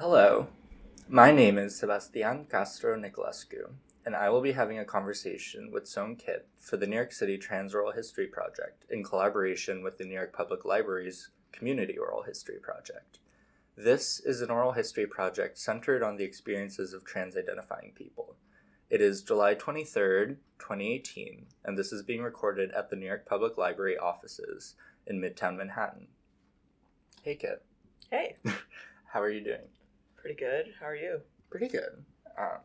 Hello, my name is Sebastian Castro Nicolescu, and I will be having a conversation with Son Kit for the New York City Trans Oral History Project in collaboration with the New York Public Library's Community Oral History Project. This is an oral history project centered on the experiences of trans identifying people. It is July 23rd, 2018, and this is being recorded at the New York Public Library offices in Midtown Manhattan. Hey, Kit. Hey, How are you doing? Pretty good. How are you? Pretty good. Um,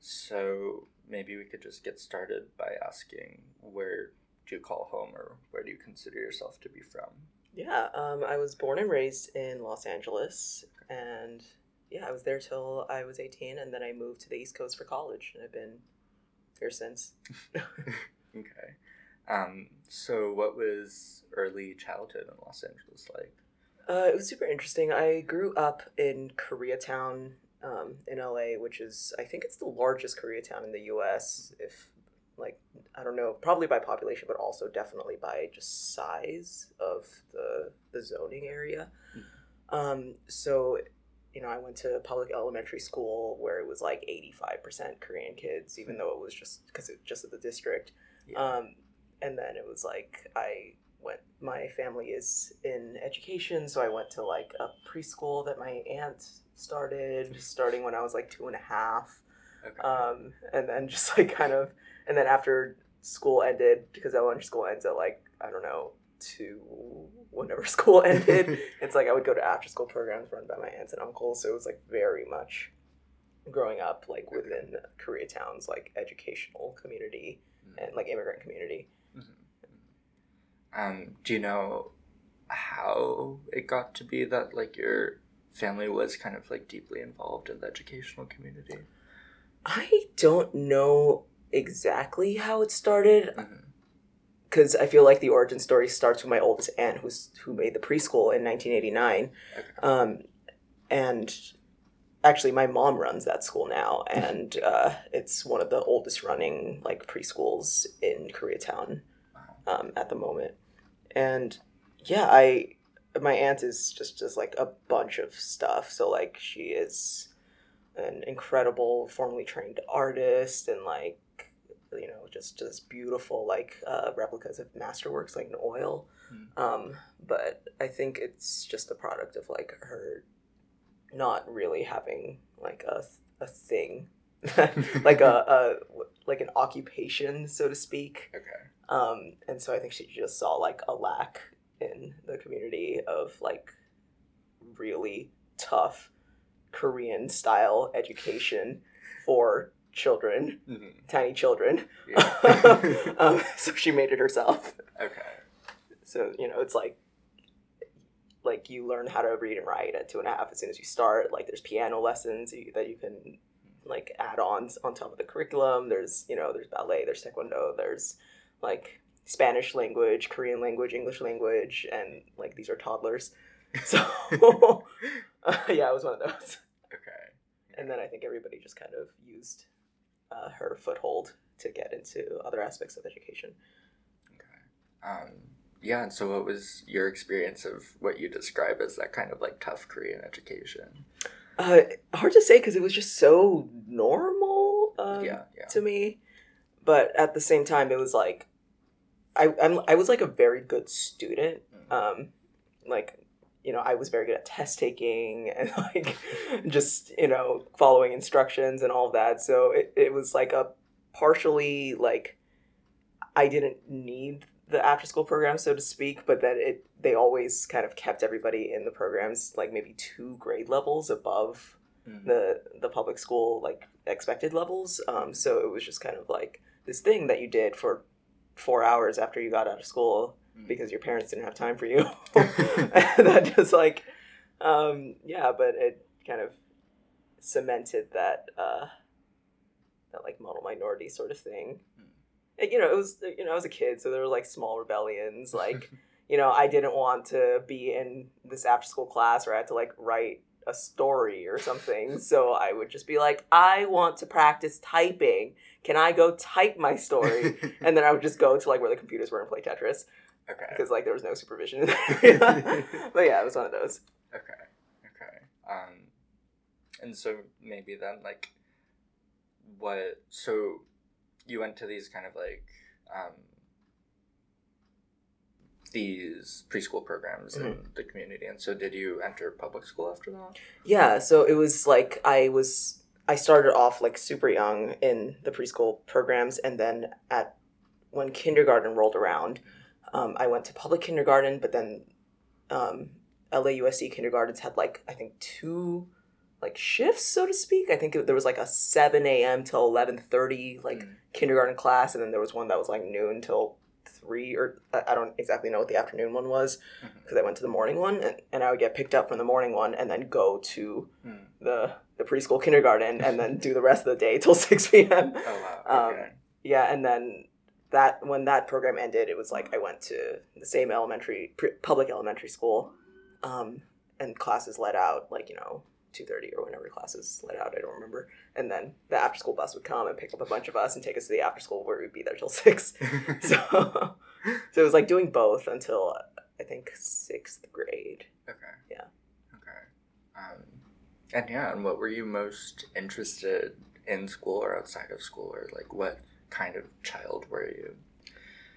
so maybe we could just get started by asking where do you call home or where do you consider yourself to be from? Yeah, um, I was born and raised in Los Angeles, and yeah, I was there till I was 18, and then I moved to the East Coast for college, and I've been here since. Okay. Um, so what was early childhood in Los Angeles like? Uh, it was super interesting. I grew up in Koreatown um, in LA, which is, I think it's the largest Koreatown in the US, if, like, I don't know, probably by population, but also definitely by just size of the, the zoning area. Um, so, you know, I went to public elementary school where it was like 85% Korean kids, even though it was just because it just at the district. Yeah. Um, and then it was like I went. My family is in education, so I went to like a preschool that my aunt started, starting when I was like two and a half. okay. Um, and then just like kind of, and then after school ended, because elementary school ends at like I don't know two whenever school ended. it's like I would go to after school programs run by my aunts and uncles, so it was like very much growing up like within Koreatown's like educational community and like immigrant community. Um, do you know how it got to be that like your family was kind of like deeply involved in the educational community? I don't know exactly how it started because I feel like the origin story starts with my oldest aunt, who's who made the preschool in 1989, Okay. um, and actually my mom runs that school now, and uh, it's one of the oldest running like preschools in Koreatown um, at the moment, and yeah, I my aunt is just just like a bunch of stuff. So like she is an incredible formally trained artist and like you know just just beautiful like uh, replicas of masterworks like in oil Hmm. um, but i think it's just a product of like her not really having like a, a thing like a, a like an occupation so to speak Okay. um, and so I think she just saw like a lack in the community of like really tough Korean style education for children, Mhm. tiny children. Yeah. um, so she made it herself. okay. So you know, it's like like you learn how to read and write at two and a half as soon as you start. Like there's piano lessons you, that you can like add-ons on top of the curriculum. There's you know there's ballet, there's taekwondo, there's like Spanish language, Korean language, English language, and like these are toddlers. So uh, yeah, it was one of those. Okay. And then I think everybody just kind of used uh, her foothold to get into other aspects of education. Okay. Um, yeah, and so what was your experience of what you describe as that kind of like tough Korean education? Uh, hard to say because it was just so normal um, yeah, yeah. to me, but at the same time, it was like I I'm, I was like a very good student. Mm. Um, like you know, I was very good at test taking and like just you know following instructions and all of that. So it it was like a partially like I didn't need the after school program so to speak but then it they always kind of kept everybody in the programs like maybe two grade levels above Mhm. the the public school like expected levels um so it was just kind of like this thing that you did for four hours after you got out of school Mhm. because your parents didn't have time for you that just like um yeah but it kind of cemented that uh that like model minority sort of thing Hmm. You know it was you know i was a kid so there were like small rebellions like you know i didn't want to be in this after school class where i had to like write a story or something so i would just be like i want to practice typing can i go type my story and then i would just go to like where the computers were and play tetris okay. because like there was no supervision in the area. but yeah, it was one of those. Okay. Okay. Um, And so maybe then like what so you went to these kind of like um these preschool programs in the community and so did you enter public school after that? Yeah, so it was like I was I started off like super young in the preschool programs, and then at when kindergarten rolled around, um, I went to public kindergarten, but then um, LAUSD kindergartens had like I think two like shifts, so to speak. I think it, there was like a seven a.m. till eleven thirty like Mm. kindergarten class, and then there was one that was like noon till three or I don't exactly know what the afternoon one was because I went to the morning one, and, and I would get picked up from the morning one, and then go to Hmm. the the preschool kindergarten and then do the rest of the day till 6 p.m. oh wow Um, okay Yeah, and then that when that program ended, it was like I went to the same elementary public elementary school, um, and classes let out like you know two thirty or whenever classes let out. I don't remember. And then the after school bus would come and pick up a bunch of us and take us to the after school where we'd be there till six. So, so it was like doing both until I think sixth grade. okay Yeah. okay um and yeah and what were you most interested in school or outside of school or like what kind of child were you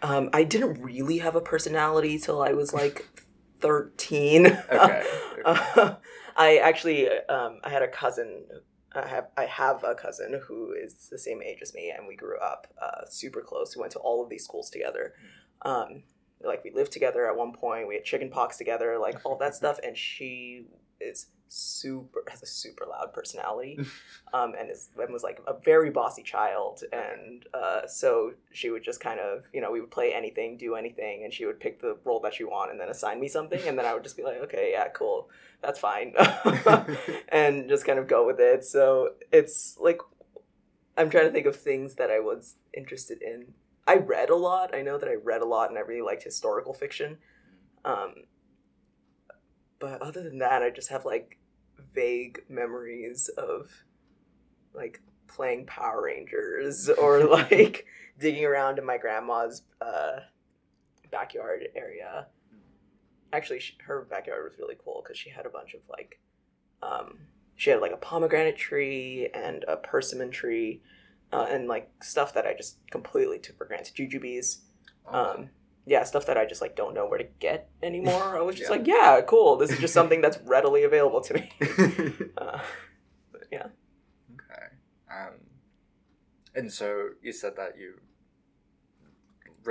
Um, I didn't really have a personality till I was like 13. okay, Uh, I actually, um, I had a cousin. I have, I have a cousin who is the same age as me, and we grew up uh, super close. We went to all of these schools together. Um, like we lived together at one point. We had chicken pox together, like all that stuff. And she is super has a super loud personality, um, and is and was like a very bossy child. And uh, so she would just kind of you know we would play anything, do anything, and she would pick the role that she wanted and then assign me something, and then I would just be like, okay, yeah, cool, that's fine, and just kind of go with it. So it's like I'm trying to think of things that I was interested in. I read a lot. I know that I read a lot, and I really liked historical fiction. Um, but other than that, I just have like vague memories of like playing Power Rangers or like digging around in my grandma's uh, backyard area. Actually, she, her backyard was really cool because she had a bunch of like, um, she had like a pomegranate tree and a persimmon tree, uh, and like stuff that I just completely took for granted. Jujubes Oh, um yeah stuff that i just like don't know where to get anymore i was just Yeah. like yeah cool this is just something that's readily available to me uh, but yeah Okay. Um, and so you said that you,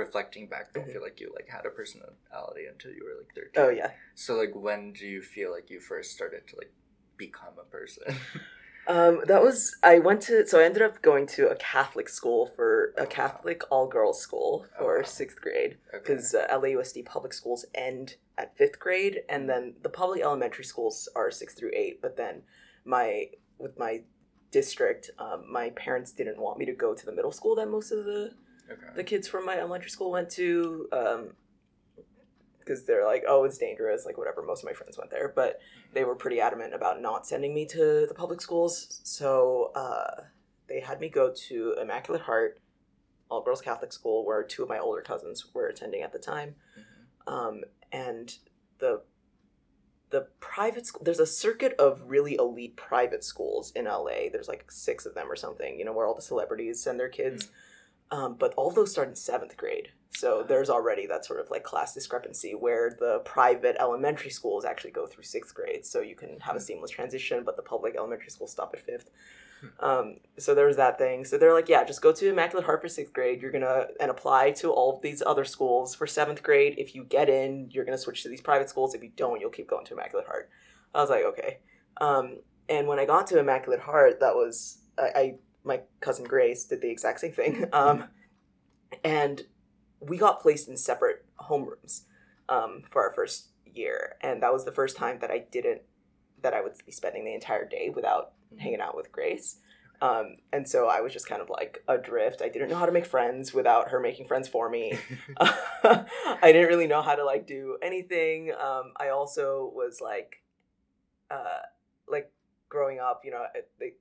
reflecting back, don't Mhm. feel like you like had a personality until you were like thirteen. oh yeah So like, when do you feel like you first started to like become a person? um that was i went to so i ended up going to a catholic school for a catholic all-girls school Oh, for wow. sixth grade okay. because uh, lausd public schools end at fifth grade and then the public elementary schools are six through eight but then my with my district um, my parents didn't want me to go to the middle school that most of the okay. the kids from my elementary school went to because they're like oh it's dangerous like whatever most of my friends went there but they were pretty adamant about not sending me to the public schools so uh, they had me go to immaculate heart all girls catholic school where two of my older cousins were attending at the time Mhm. um, and the the private school there's a circuit of really elite private schools in LA there's like six of them or something you know where all the celebrities send their kids um, but all those start in seventh grade. So there's already that sort of like class discrepancy where the private elementary schools actually go through sixth grade. So you can have a seamless transition but the public elementary schools stop at fifth. Um, so there was that thing. So they're like yeah just go to immaculate heart for sixth grade. You're gonna and apply to all of these other schools for seventh grade. If you get in you're gonna switch to these private schools. If you don't you'll keep going to immaculate heart. I was like okay. Um, and when i got to immaculate heart that was I, I my cousin grace did the exact same thing um, and we got placed in separate homerooms um, for our first year and that was the first time that i didn't that i would be spending the entire day without hanging out with grace. Um, and so i was just kind of like adrift. I didn't know how to make friends without her making friends for me. I didn't really know how to like do anything. Um, i also was like uh, like growing up you know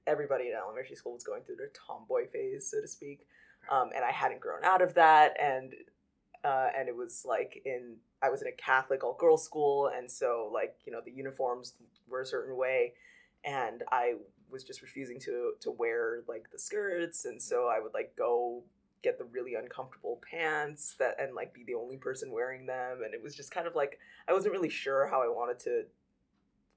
everybody in elementary school was going through their tomboy phase so to speak. Um, and I hadn't grown out of that, and uh, and it was like in I was in a Catholic all girls school, and so like you know the uniforms were a certain way, and I was just refusing to to wear like the skirts, and so I would like go get the really uncomfortable pants that and like be the only person wearing them, and it was just kind of like I wasn't really sure how I wanted to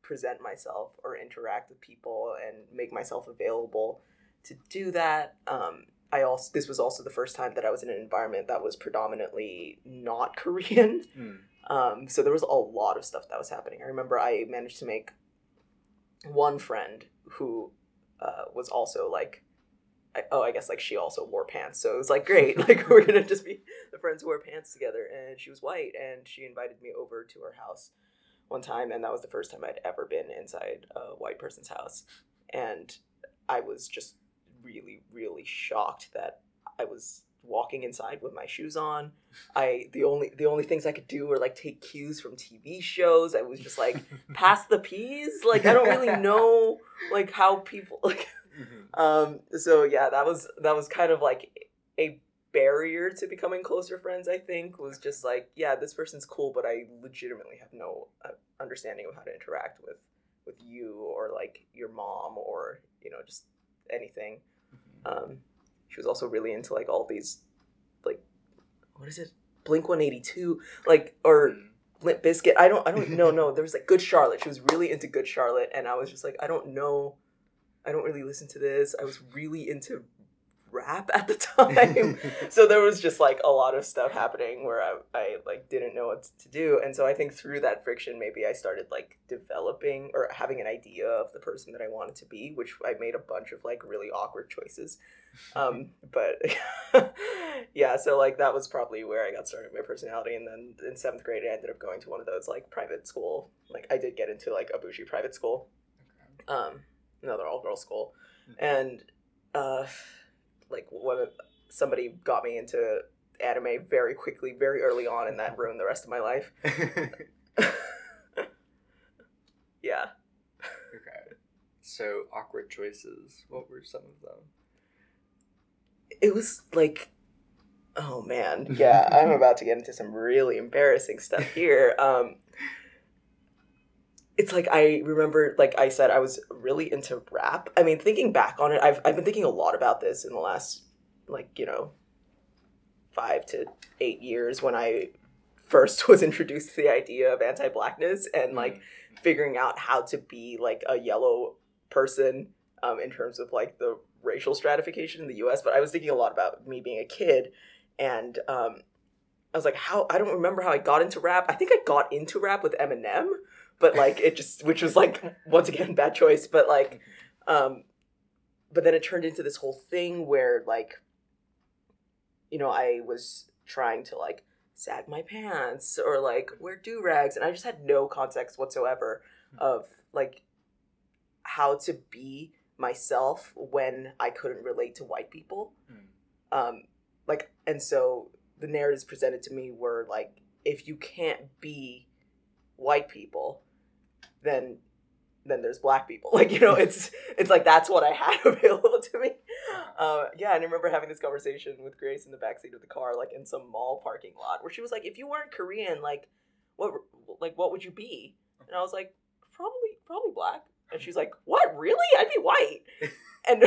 present myself or interact with people and make myself available to do that. Um, I also this was also the first time that I was in an environment that was predominantly not Korean. Mm. Um, so there was a lot of stuff that was happening. I remember I managed to make one friend who uh, was also like, I, oh, I guess like she also wore pants. So it was like great, like we're gonna just be the friends who wear pants together. And she was white, and she invited me over to her house one time, and that was the first time I'd ever been inside a white person's house, and I was just really, really shocked that I was walking inside with my shoes on. I the only the only things I could do were like take cues from TV shows. I was just like pass the peas. Like I don't really know like how people like Mhm. um so yeah, that was that was kind of like a barrier to becoming closer friends, I think, was just like, yeah, this person's cool, but I legitimately have no uh, understanding of how to interact with with you or like your mom or, you know, just anything. Mhm. Um, she was also really into like all these, like, what is it? Blink One Eighty Two, like or Mm. Limp Bizkit. I don't, I don't know. No, there was like Good Charlotte. She was really into Good Charlotte, and I was just like, I don't know. I don't really listen to this. I was really into rap at the time. so there was just like a lot of stuff happening where I, I like didn't know what to do. And so i think through that friction maybe i started like developing or having an idea of the person that i wanted to be which i made a bunch of like really awkward choices. Um but yeah so like that was probably where i got started with my personality. And then in seventh grade i ended up going to one of those like private school like i did get into like a bougie private school. Um another all girls school. Mhm. and uh like one somebody got me into anime very quickly very early on and that ruined the rest of my life yeah okay. So awkward choices. What were some of them? it was like oh man yeah i'm about to get into some really embarrassing stuff here um it's like i remember like i said i was really into rap i mean thinking back on it i've, I've been thinking a lot about this in the last like you know five to eight years when i first was introduced to the idea of anti-blackness and like figuring out how to be like a yellow person um, in terms of like the racial stratification in the U.S. But I was thinking a lot about me being a kid, and um, I was like, how I don't remember how I got into rap. I think I got into rap with Eminem, but like it just, which was like once again bad choice. But like, um, but then it turned into this whole thing where like, you know, I was trying to like sag my pants or like wear do rags, and I just had no context whatsoever of like how to be myself when I couldn't relate to white people. Mm. Um, like, and so the narratives presented to me were like, if you can't be white people, then then there's black people. Like, you know, it's it's like that's what I had available to me. Uh, yeah, and I remember having this conversation with Grace in the backseat of the car, like in some mall parking lot, where she was like, "If you weren't Korean, like, what, like, what would you be?" And I was like, "Probably, probably black." And she's like, "What? Really? I'd be white." And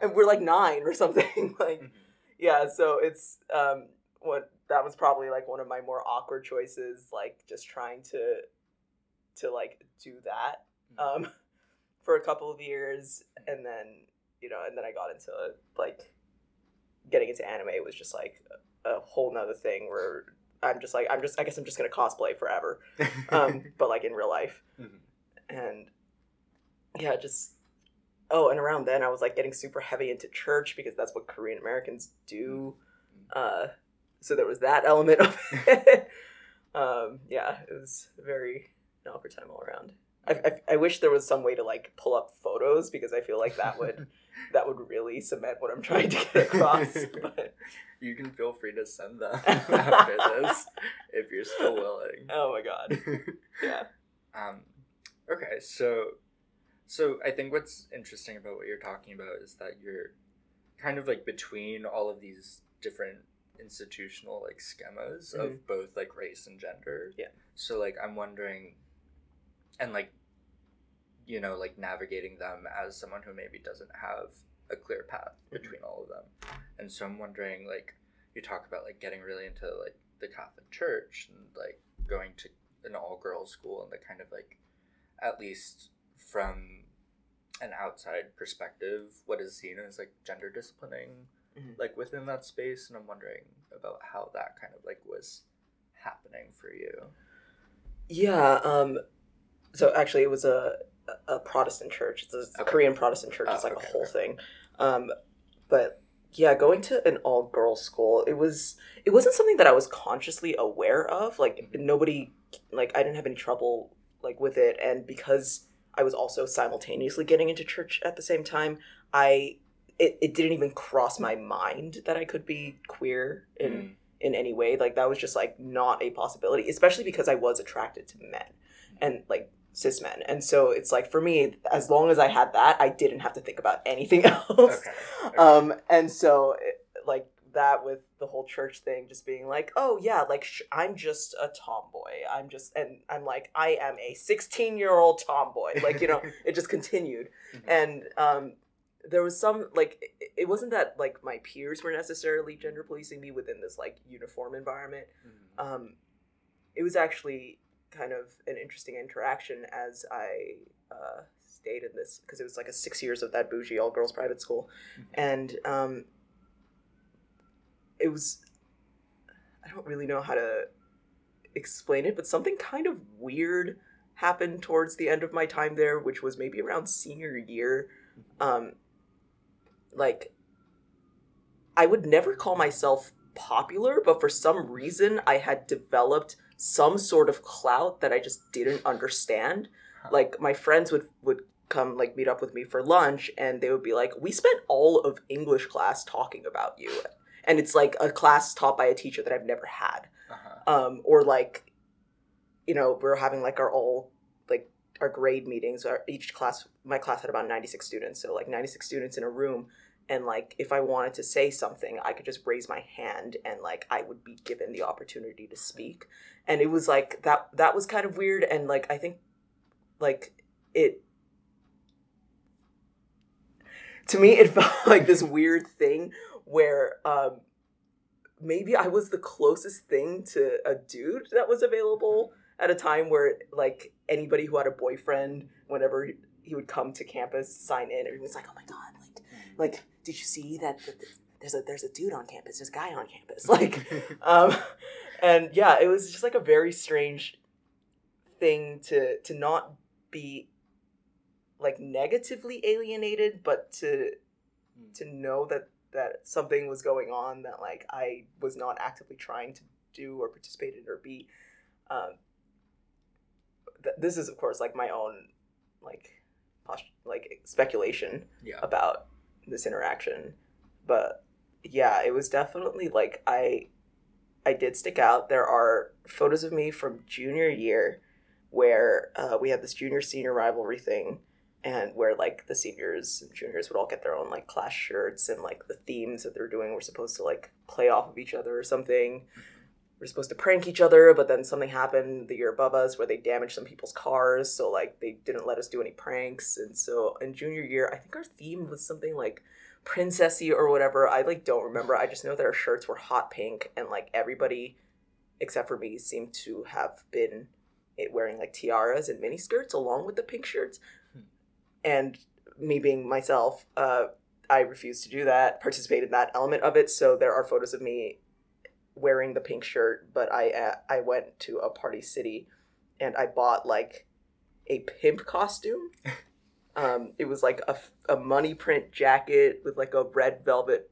and we're like nine or something. like, Mhm. yeah. So it's um, what that was probably like one of my more awkward choices, like just trying to to like do that um, for a couple of years, and then you know, and then I got into like getting into anime was just like a, whole nother thing where I'm just like I'm just I guess I'm just gonna cosplay forever, um, but like in real life, Mhm. and yeah, just oh, and around then I was like getting super heavy into church because that's what Korean Americans do. Uh, so there was that element of it. um, yeah, it was very awkward time all around. I, I, I wish there was some way to like pull up photos because I feel like that would that would really cement what I'm trying to get across. But you can feel free to send them after this if you're still willing. oh my god, yeah, Um, okay, so so I think what's interesting about what you're talking about is that you're kind of like between all of these different institutional like schemas of both like race and gender. Yeah. So like I'm wondering, and like you know, like navigating them as someone who maybe doesn't have a clear path Mm-hmm. between all of them. And so I'm wondering, like, you talk about like getting really into like the Catholic Church and like going to an all girls school and the kind of like, at least from an outside perspective, what is seen as like gender disciplining, Mhm. like within that space. And I'm wondering about how that kind of like was happening for you. Yeah. Um, so actually, it was a a Protestant church. It's a Okay. Korean Protestant church. It's like okay, a whole okay. thing. Um, but yeah, going to an all girls school, it was it wasn't something that I was consciously aware of. Like nobody, like I didn't have any trouble like with it, and because I was also simultaneously getting into church at the same time, I it, it didn't even cross my mind that I could be queer in Mm. in any way. Like that was just like not a possibility, especially because I was attracted to men and like cis men. And so it's like for me, as long as I had that, I didn't have to think about anything else. Okay. okay. Um, and so it, like that with the whole church thing, just being like, oh yeah, like sh- I'm just a tomboy. I'm just, and I'm like, I am a 16 year old tomboy. Like you know, it just continued, Mhm. and um, there was some like it- it wasn't that like my peers were necessarily gender policing me within this like uniform environment Mhm. um, it was actually kind of an interesting interaction as I uh, stayed in this because it was like a six years of that bougie all girls private school, Mhm. and um, it was I don't really know how to explain it, but something kind of weird happened towards the end of my time there, which was maybe around senior year. Um, like I would never call myself popular, but for some reason I had developed some sort of clout that I just didn't understand. Like my friends would would come like meet up with me for lunch and they would be like, "We spent all of English class talking about you." And it's like a class taught by a teacher that I've never had. Uh-huh. Um or like you know, we're having like our all like our grade meetings. Our, each class my class had about 96 students, so like 96 students in a room and like if i wanted to say something i could just raise my hand and like i would be given the opportunity to speak. And it was like that that was kind of weird and like i think like it to me it felt like this weird thing where um maybe i was the closest thing to a dude that was available at a time where like anybody who had a boyfriend whenever he- would come to campus sign in everyone was like oh my god like like did you see that, that there's a there's a dude on campus there's a guy on campus like um and yeah it was just like a very strange thing to to not be like negatively alienated but to Mm. to know that that something was going on that like i was not actively trying to do or participate in or be um th- this is of course like my own like post- like speculation yeah. about this interaction. But yeah it was definitely like i i did stick out. There are photos of me from junior year where uh, we had this junior senior rivalry thing and where like the seniors and juniors would all get their own like class shirts and like the themes that they're doing were supposed to like play off of each other or something we're supposed to prank each other, but then something happened the year above us where they damaged some people's cars, so like they didn't let us do any pranks. And so in junior year, I think our theme was something like princessy or whatever. I like don't remember. I just know that our shirts were hot pink and like everybody except for me seemed to have been it wearing like tiaras and mini skirts along with the pink shirts. Hmm. And me being myself, uh, I refused to do that, participate in that element of it. So there are photos of me wearing the pink shirt, but I uh, I went to a party city, and I bought like a pimp costume. Um, it was like a, a money print jacket with like a red velvet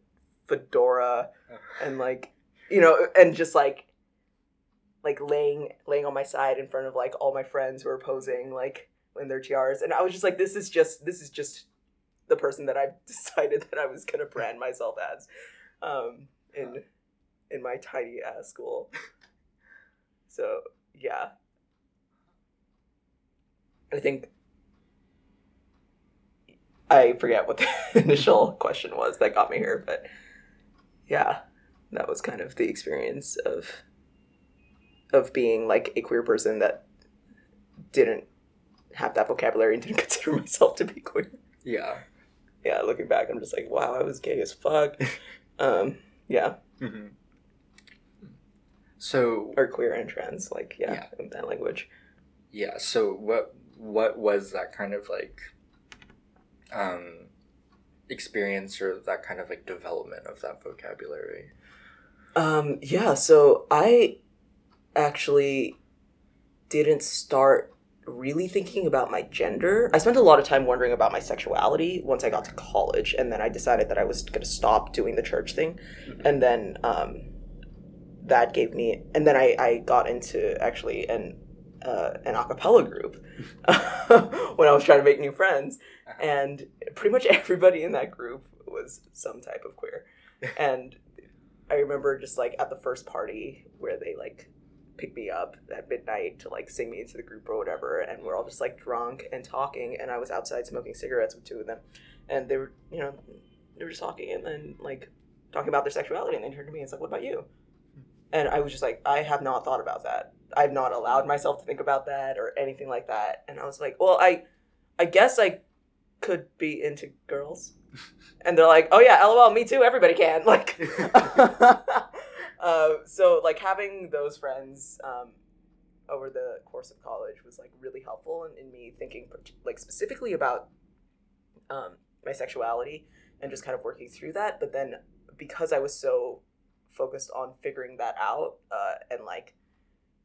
fedora and like you know and just like like laying laying on my side in front of like all my friends who are posing like in their tiaras. And I was just like this is just this is just the person that I've decided that I was gonna brand myself as. Um in in my tiny ass school so yeah I think I forget what the initial question was that got me here but yeah that was kind of the experience of of being like a queer person that didn't have that vocabulary and didn't consider myself to be queer. Yeah. Yeah, looking back, I'm just like, wow, I was gay as fuck. um, yeah, hmm So or queer and trans, like yeah, Yeah. in that language. yeah. So what what was that kind of like um experience or that kind of like development of that vocabulary? Um, yeah, so I actually didn't start really thinking about my gender. I spent a lot of time wondering about my sexuality once I got to college, and then I decided that I was going to stop doing the church thing. And then um, that gave me, and then I, I got into actually an, uh, an a cappella group when I was trying to make new friends. And pretty much everybody in that group was some type of queer. And I remember just like at the first party where they like picked me up at midnight to like sing me into the group or whatever, and we're all just like drunk and talking, and I was outside smoking cigarettes with two of them, and they were you know they were just talking and then like talking about their sexuality, and they turned to me and said, "What about you?" And I was just like, I have not thought about that. I've not allowed myself to think about that or anything like that. And I was like, well, I, I guess I could be into girls. And they're like, oh yeah, lol, me too. Everybody can. Like, uh, so like having those friends um, over the course of college was like really helpful in, in me thinking like specifically about um, my sexuality and just kind of working through that. But then because I was so focused on figuring that out uh, and like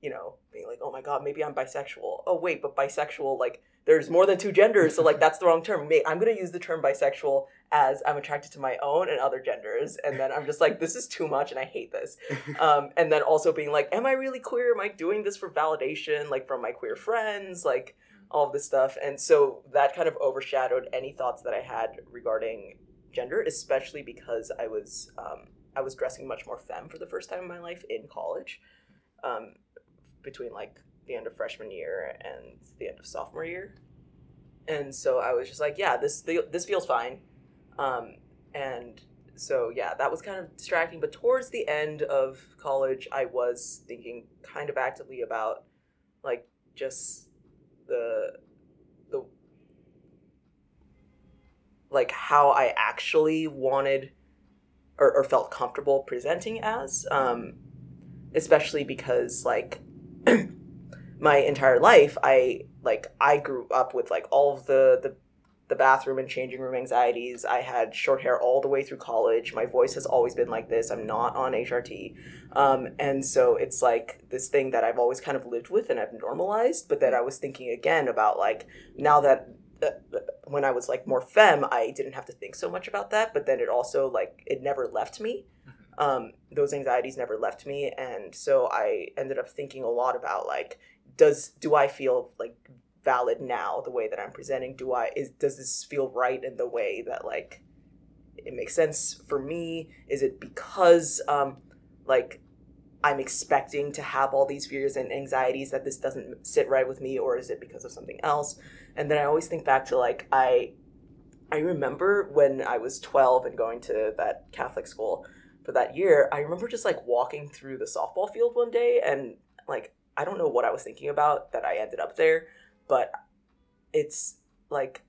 you know being like oh my god maybe i'm bisexual. Oh wait but bisexual like there's more than two genders so like that's the wrong term. I'm going to use the term bisexual as i'm attracted to my own and other genders and then i'm just like this is too much and i hate this. Um, and then also being like am i really queer? Am i doing this for validation like from my queer friends? Like all of this stuff. And so that kind of overshadowed any thoughts that i had regarding gender especially because i was um, i was dressing much more femme for the first time in my life in college um, between like the end of freshman year and the end of sophomore year. And so i was just like yeah this this feels fine. Um, and so yeah that was kind of distracting but towards the end of college i was thinking kind of actively about like just the the like how i actually wanted or, or felt comfortable presenting as um, especially because like my entire life i like i grew up with like all of the the the bathroom and changing room anxieties. I had short hair all the way through college. My voice has always been like this. I'm not on hrt um, and so it's like this thing that i've always kind of lived with and i've normalized but then i was thinking again about like now that when i was like more femme i didn't have to think so much about that but then it also like it never left me. Um, those anxieties never left me and so i ended up thinking a lot about like does do i feel like valid now the way that i'm presenting? Do i is does this feel right in the way that like it makes sense for me? Is it because um like i'm expecting to have all these fears and anxieties that this doesn't sit right with me or is it because of something else and then i always think back to like i i remember when i was 12 and going to that catholic school for that year, I remember just like walking through the softball field one day and like I don't know what I was thinking about that I ended up there, but it's like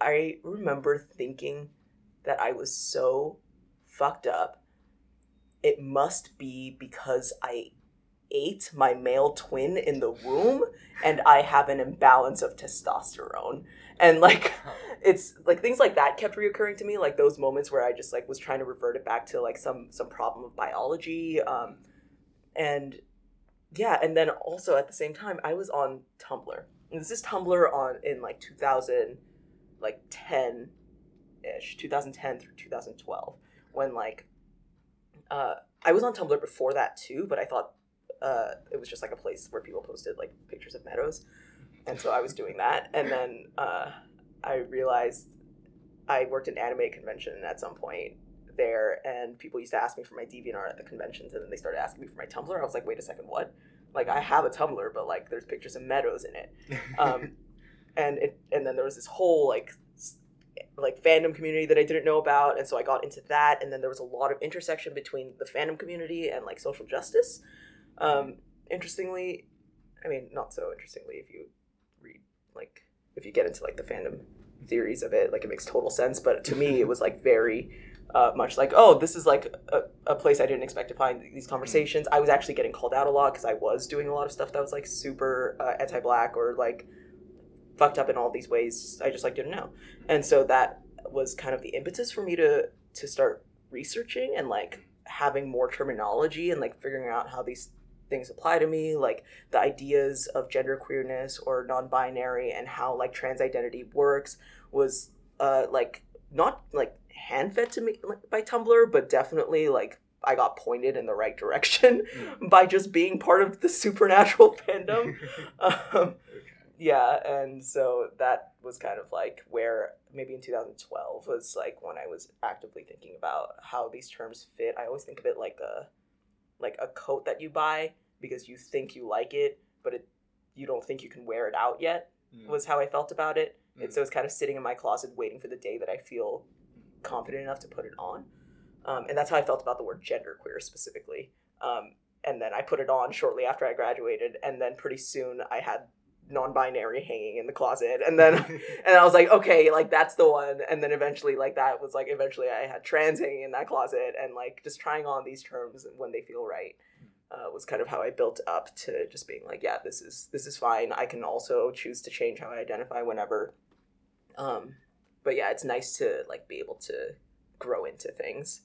I remember thinking that I was so fucked up. It must be because I ate my male twin in the womb and I have an imbalance of testosterone. And like it's like things like that kept reoccurring to me like those moments where i just like was trying to revert it back to like some some problem of biology um and yeah and then also at the same time i was on tumblr and this is tumblr on in like 2000 like 10 ish 2010 through 2012 when like uh i was on tumblr before that too but i thought uh it was just like a place where people posted like pictures of meadows and so i was doing that and then uh I realized I worked in anime convention at some point there, and people used to ask me for my DeviantArt at the conventions, and then they started asking me for my Tumblr. I was like, wait a second, what? Like, I have a Tumblr, but like, there's pictures of meadows in it, um, and it, and then there was this whole like, like fandom community that I didn't know about, and so I got into that, and then there was a lot of intersection between the fandom community and like social justice. Um, interestingly, I mean, not so interestingly if you read like if you get into like the fandom theories of it, like it makes total sense. But to me, it was like very uh, much like, oh, this is like a, a place I didn't expect to find these conversations. I was actually getting called out a lot because I was doing a lot of stuff that was like super uh, anti-black or like fucked up in all these ways. I just like didn't know, and so that was kind of the impetus for me to to start researching and like having more terminology and like figuring out how these things apply to me like the ideas of genderqueerness or non-binary and how like trans identity works was uh like not like hand fed to me by tumblr but definitely like i got pointed in the right direction Mm. by just being part of the supernatural fandom. Um, yeah and so that was kind of like where maybe in 2012 was like when i was actively thinking about how these terms fit. I always think of it like a like a coat that you buy because you think you like it but it you don't think you can wear it out yet Mm. was how i felt about it Mm. and so it's kind of sitting in my closet waiting for the day that i feel confident enough to put it on um, and that's how i felt about the word genderqueer specifically um, and then i put it on shortly after i graduated and then pretty soon i had non-binary hanging in the closet and then and I was like, okay, like that's the one. And then eventually, like that was like eventually I had trans hanging in that closet, and like just trying on these terms when they feel right uh, was kind of how I built up to just being like, yeah, this is this is fine. I can also choose to change how I identify whenever. Um, but yeah, it's nice to like be able to grow into things.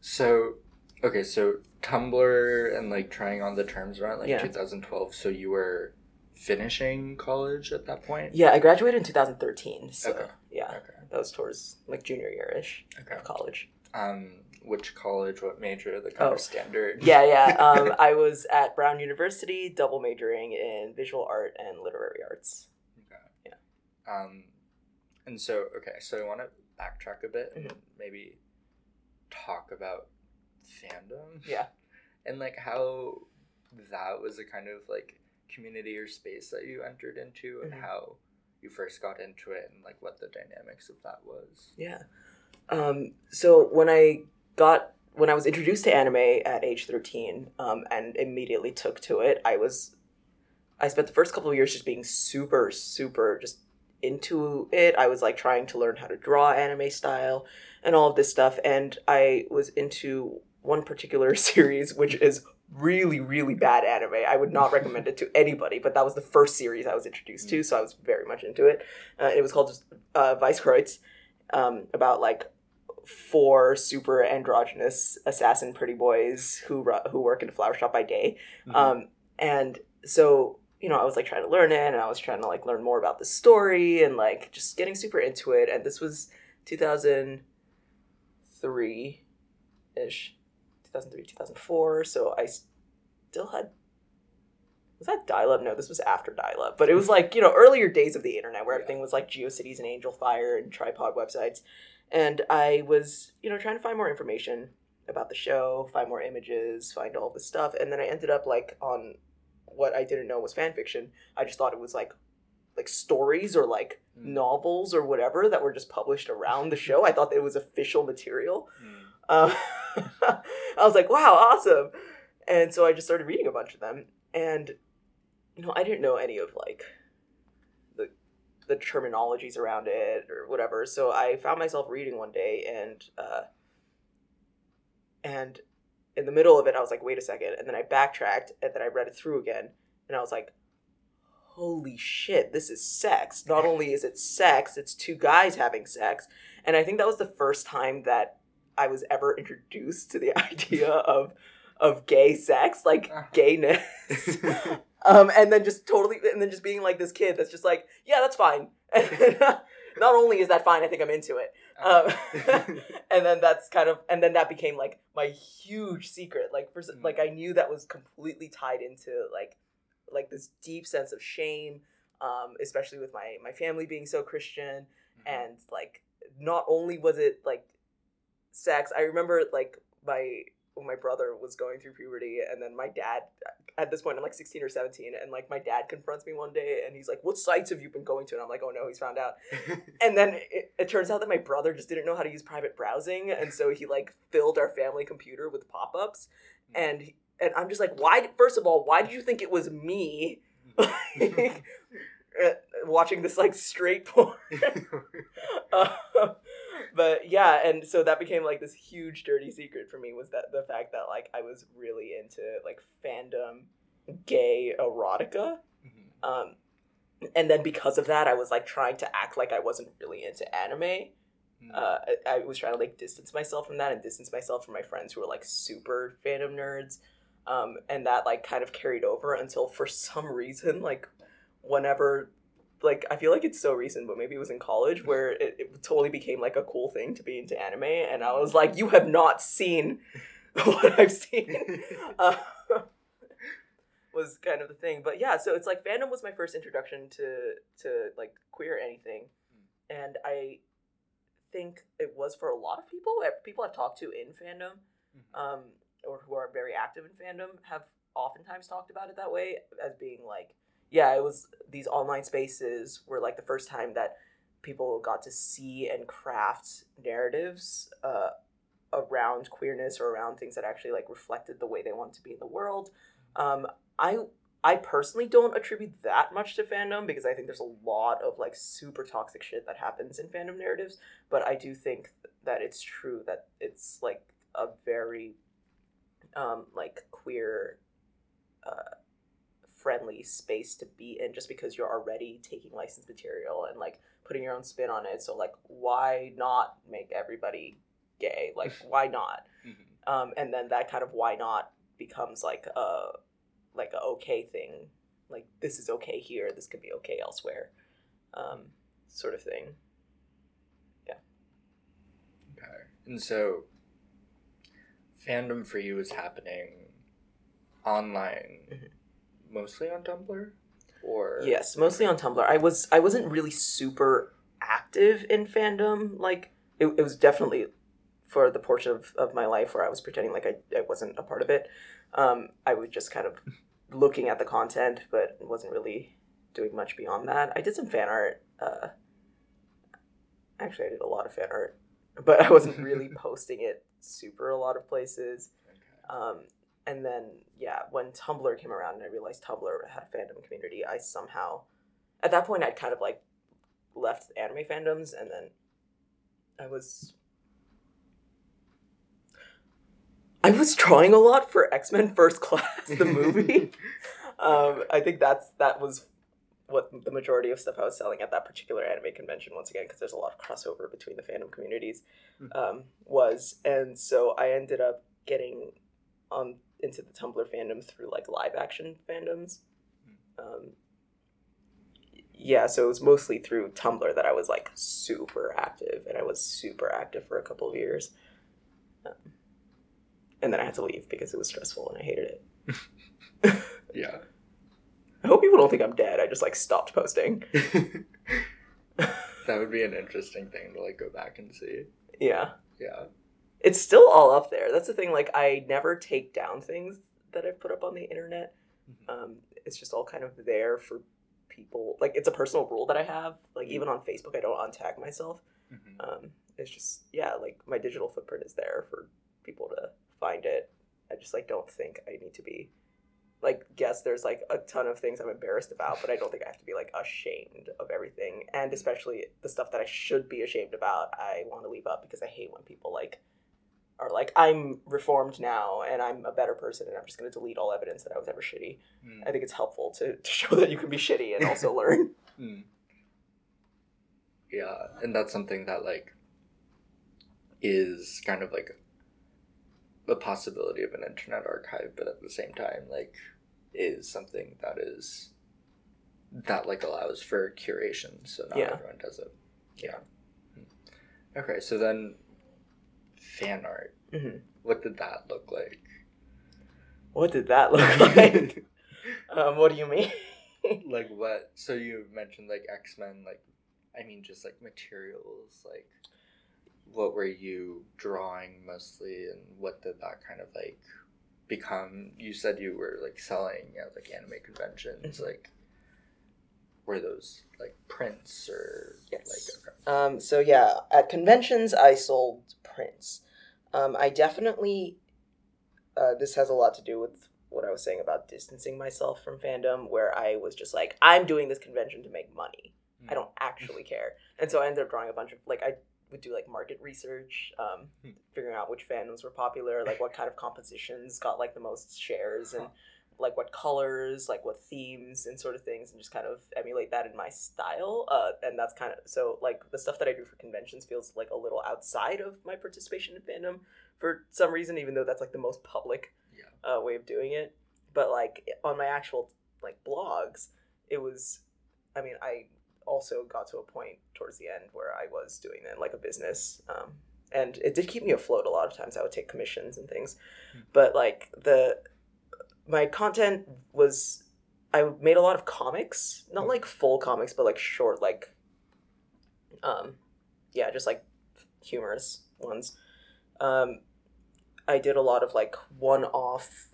So, okay, so Tumblr and like trying on the terms around like Yeah. 2012. So you were finishing college at that point. Yeah, I graduated in 2013, so Okay. yeah, Okay. that was towards like junior year ish Okay. of college. Um, which college? What major? The kind Oh. of standard. Yeah, yeah. Um, I was at Brown University, double majoring in visual art and literary arts. Okay. Yeah. Um, and so okay, so I want to backtrack a bit and Mhm. maybe talk about fandom. Yeah. And like how that was a kind of like community or space that you entered into and Mhm. how you first got into it and like what the dynamics of that was. Yeah. Um, so when I got when I was introduced to anime at age thirteen, um, and immediately took to it, I was I spent the first couple of years just being super, super just into it. I was like trying to learn how to draw anime style and all of this stuff, and I was into one particular series which is really really bad anime. I would not recommend it to anybody but that was the first series i was introduced to so i was very much into it. Uh, it was called uh, Weiss Kreuz, um, about like four super androgynous assassin pretty boys who ru- who work in a flower shop by day. Mhm. um, and so you know i was like trying to learn it and i was trying to like learn more about the story and like just getting super into it. And this was 2003 ish 2003 2004 so i still had was that dial-up no this was after dial-up but it was like you know earlier days of the internet where Yeah. everything was like geocities and Angelfire and tripod websites and i was you know trying to find more information about the show find more images find all this stuff and then i ended up like on what i didn't know was fan fiction i just thought it was like like stories or like Mm. novels or whatever that were just published around the show i thought that it was official material Mm. Um, I was like, wow, awesome. And so I just started reading a bunch of them. And, you know, I didn't know any of like the, the terminologies around it or whatever. So I found myself reading one day and, uh, and in the middle of it, I was like, wait a second. And then I backtracked and then I read it through again. And I was like, holy shit, this is sex. Not only is it sex, it's two guys having sex. And I think that was the first time that I was ever introduced to the idea of of gay sex, like Uh-huh. gayness. um, and then just totally, and then just being like this kid that's just like, yeah, that's fine. And not only is that fine, I think I'm into it. Um, and then that's kind of, and then that became like my huge secret. Like, for, Mm. like I knew that was completely tied into like, like this deep sense of shame, um, especially with my my family being so Christian and like not only was it like sex. I remember like my when my brother was going through puberty and then my dad at this point i'm like 16 or 17 and like my dad confronts me one day and he's like what sites have you been going to? And i'm like oh no he's found out. And then it, it turns out that my brother just didn't know how to use private browsing and so he like filled our family computer with pop-ups and and i'm just like why first of all why did you think it was me? Like, uh, watching this like straight porn. Um, but yeah, and so that became like this huge dirty secret for me was that the fact that like I was really into like fandom, gay erotica. Mhm. Um, and then because of that, I was like trying to act like I wasn't really into anime. Mm. Uh, I, I was trying to like distance myself from that and distance myself from my friends who were like super fandom nerds. Um, and that like kind of carried over until for some reason, like whenever, like I feel like it's so recent, but maybe it was in college where it, it totally became like a cool thing to be into anime, and I was like, you have not seen what I've seen. uh, was kind of the thing. But yeah, so it's like fandom was my first introduction to to like queer anything, and I think it was for a lot of people. eh, People I've talked to in fandom, Mhm. um, or who are very active in fandom, have oftentimes talked about it that way as being like, yeah, it was these online spaces were like the first time that people got to see and craft narratives uh, around queerness or around things that actually like reflected the way they wanted to be in the world. Um, I I personally don't attribute that much to fandom because I think there's a lot of like super toxic shit that happens in fandom narratives, but I do think that it's true that it's like a very um like queer uh friendly space to be in just because you're already taking licensed material and like putting your own spin on it. So like why not make everybody gay? Like why not? Mhm. um, and then that kind of why not becomes like a like a okay thing like this is okay here this could be okay elsewhere um, sort of thing Yeah. Okay. And so fandom for you is happening online Mhm. Mostly on Tumblr? Or? Yes mostly on tumblr. I was i wasn't really super active in fandom like it, it was definitely for the portion of, of my life where i was pretending like I, I wasn't a part of it. Um, i was just kind of looking at the content but wasn't really doing much beyond that. I did some fan art uh, actually i did a lot of fan art but i wasn't really posting it super a lot of places. Um, and then yeah, when Tumblr came around and I realized Tumblr had a fandom community, I somehow at that point I'd kind of like left anime fandoms and then I was I was drawing a lot for X Men First Class, the movie. um, I think that's that was what the majority of stuff I was selling at that particular anime convention. Once again, because there's a lot of crossover between the fandom communities, Mhm. um, was and so I ended up getting on into the Tumblr fandom through like live action fandoms. Um, yeah, so it was mostly through Tumblr that I was like super active, and I was super active for a couple of years. Um, and then I had to leave because it was stressful and I hated it. yeah. I hope people don't think I'm dead. I just like stopped posting. that would be an interesting thing to like go back and see. Yeah. Yeah. It's still all up there. That's the thing. Like, I never take down things that I've put up on the internet. Mhm. Um, it's just all kind of there for people. Like, it's a personal rule that I have. Like, even on Facebook, I don't untag myself. Mhm. Um, it's just, yeah, like my digital footprint is there for people to find it. I just like don't think I need to be like yes there's like a ton of things i'm embarrassed about but i don't think i have to be like ashamed of everything and especially the stuff that i should be ashamed about i want to leave up because i hate when people like are like i'm reformed now and i'm a better person and i'm just going to delete all evidence that i was ever shitty Mm. i think it's helpful to, to show that you can be shitty and also learn Mm. Yeah, and that's something that like is kind of like a possibility of an internet archive, but at the same time, like is something that is that like allows for curation, so not Yeah. everyone does it. Yeah. Hmm. Okay, so then fan art. Mhm. What did that look like? what did that look like um, what do you mean like what so you mentioned like x-men like i mean just like materials like what were you drawing mostly and what did that kind of like become you said you were like selling at like anime conventions Mhm. like were those like prints or Yes. like. Um, so yeah, at conventions I sold prints. Um, I definitely uh, this has a lot to do with what I was saying about distancing myself from fandom, where I was just like, I'm doing this convention to make money. I don't actually care. And so I ended up drawing a bunch of like I would do like market research, um, Hmm. figuring out which fandoms were popular, like what kind of compositions got like the most shares, and. Like what colors, like what themes and sort of things, and just kind of emulate that in my style. Uh, and that's kind of so like the stuff that I do for conventions feels like a little outside of my participation in fandom for some reason, even though that's like the most public Yeah. uh, way of doing it. But like on my actual like blogs, it was. I mean, I also got to a point towards the end where I was doing it like a business. Um, and it did keep me afloat a lot of times. I would take commissions and things. Hmm. But like the my content was I made a lot of comics, not like full comics, but like short like um yeah, just like humorous ones. Um I did a lot of like one-off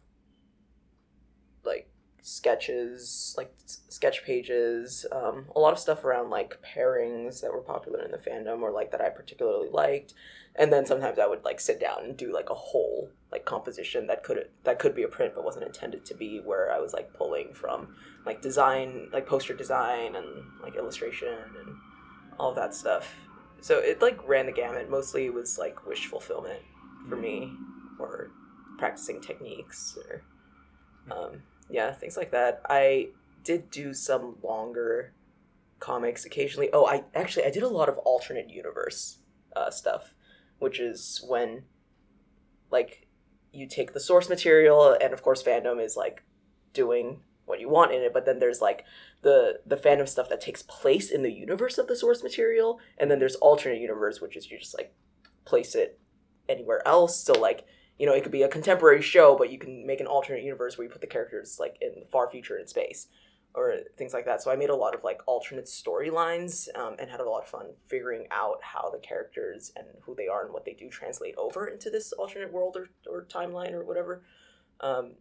like sketches, like sketch pages, um, a lot of stuff around like pairings that were popular in the fandom or like that I particularly liked. And then sometimes I would like sit down and do like a whole like composition that could that could be a print but wasn't intended to be where I was like pulling from like design, like poster design and like illustration and all of that stuff. So it like ran the gamut. Mostly it was like wish fulfillment for me or practicing techniques or um, yeah things like that i did do some longer comics occasionally oh i actually i did a lot of alternate universe uh, stuff which is when like you take the source material and of course fandom is like doing what you want in it but then there's like the the fandom stuff that takes place in the universe of the source material and then there's alternate universe which is you just like place it anywhere else. So like you know it could be a contemporary show but you can make an alternate universe where you put the characters like in the far future in space or things like that. So i made a lot of like alternate storylines um, and had a lot of fun figuring out how the characters and who they are and what they do translate over into this alternate world or, or timeline or whatever. Um,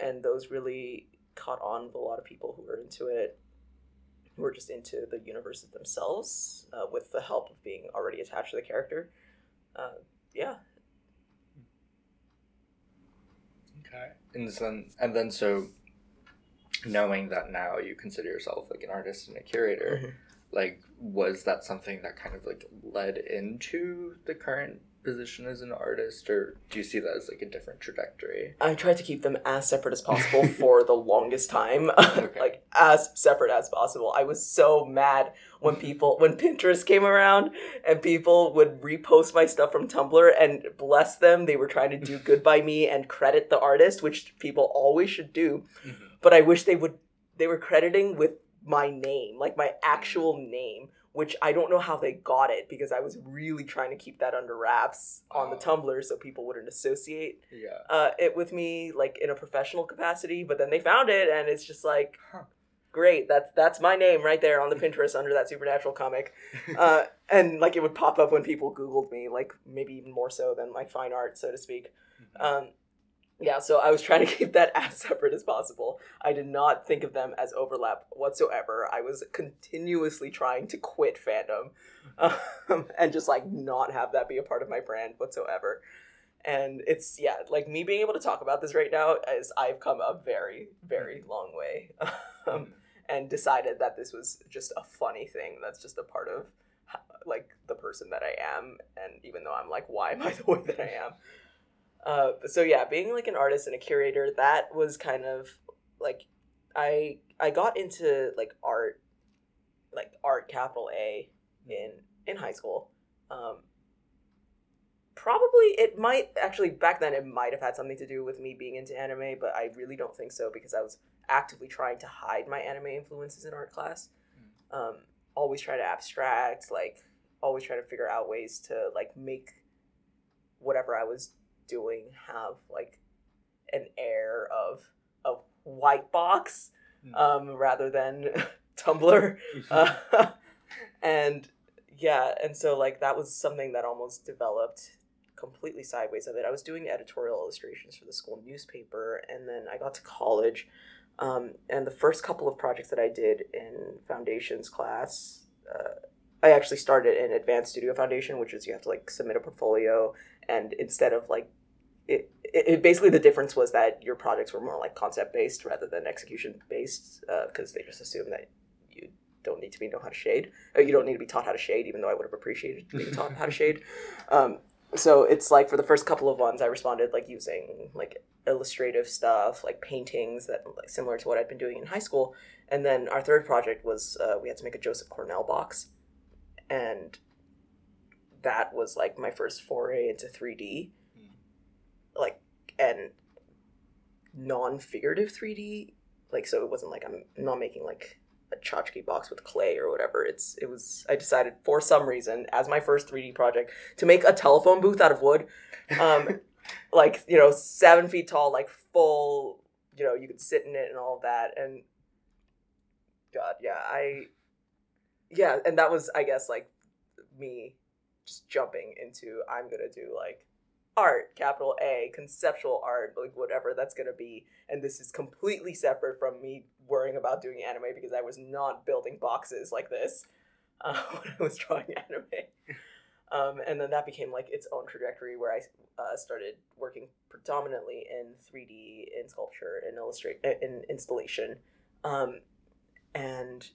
and those really caught on with a lot of people who were into it who were just into the universes themselves uh, with the help of being already attached to the character. Uh, yeah. Okay. And then, and then, so knowing that now you consider yourself like an artist and a curator, Mhm. like, was that something that kind of like led into the current position as an artist, or do you see that as like a different trajectory? I tried to keep them as separate as possible for the longest time, Okay. like as separate as possible. I was so mad when people, when Pinterest came around and people would repost my stuff from Tumblr and bless them, they were trying to do good by me and credit the artist, which people always should do. But I wish they would, they were crediting with my name, like my actual name. Which I don't know how they got it because I was really trying to keep that under wraps on the Oh. Tumblr so people wouldn't associate Yeah. uh, it with me like in a professional capacity, but then they found it and it's just like Huh. great. That's that's my name right there on the Pinterest under that supernatural comic, uh, and like it would pop up when people Googled me, like maybe even more so than like fine art, so to speak. Um, yeah, so I was trying to keep that as separate as possible. I did not think of them as overlap whatsoever. I was continuously trying to quit fandom um, and just like not have that be a part of my brand whatsoever. And it's, yeah, like me being able to talk about this right now is I've come a very, very long way um, and decided that this was just a funny thing that's just a part of like the person that I am. And even though I'm like, why am I the way that I am? Uh, so yeah, being like an artist and a curator, that was kind of like I I got into like art, like art capital A in in high school. Um, probably it might actually back then it might have had something to do with me being into anime, but I really don't think so because I was actively trying to hide my anime influences in art class. Um, always try to abstract, like always try to figure out ways to like make whatever I was doing have like an air of of white box Mm. um, rather than Tumblr. Uh, and yeah, and so like that was something that almost developed completely sideways of it. I was doing editorial illustrations for the school newspaper, and then I got to college. Um, and the first couple of projects that I did in foundations class, uh, I actually started in Advanced Studio Foundation, which is you have to like submit a portfolio, and instead of like it, it, basically the difference was that your projects were more like concept based rather than execution based because they just assume that you don't need to be know how to shade. Or you don't need to be taught how to shade even though i would have appreciated being taught how to shade. Um, so it's like for the first couple of ones i responded like using like illustrative stuff like paintings that like similar to what i'd been doing in high school. And then our third project was uh, we had to make a joseph cornell box. And that was like my first foray into 3d like and non-figurative 3d like so it wasn't like i'm not making like a tchotchke box with clay or whatever. It's it was i decided for some reason as my first 3d project to make a telephone booth out of wood. Um like you know seven feet tall like full you know you could sit in it and all that. And god yeah i yeah and that was i guess like me just jumping into i'm gonna do like art capital a conceptual art like whatever that's gonna be and this is completely separate from me worrying about doing anime because i was not building boxes like this uh, when i was drawing anime. Um, and then that became like its own trajectory where i uh, started working predominantly in 3d in sculpture in illustrate in installation. Um, and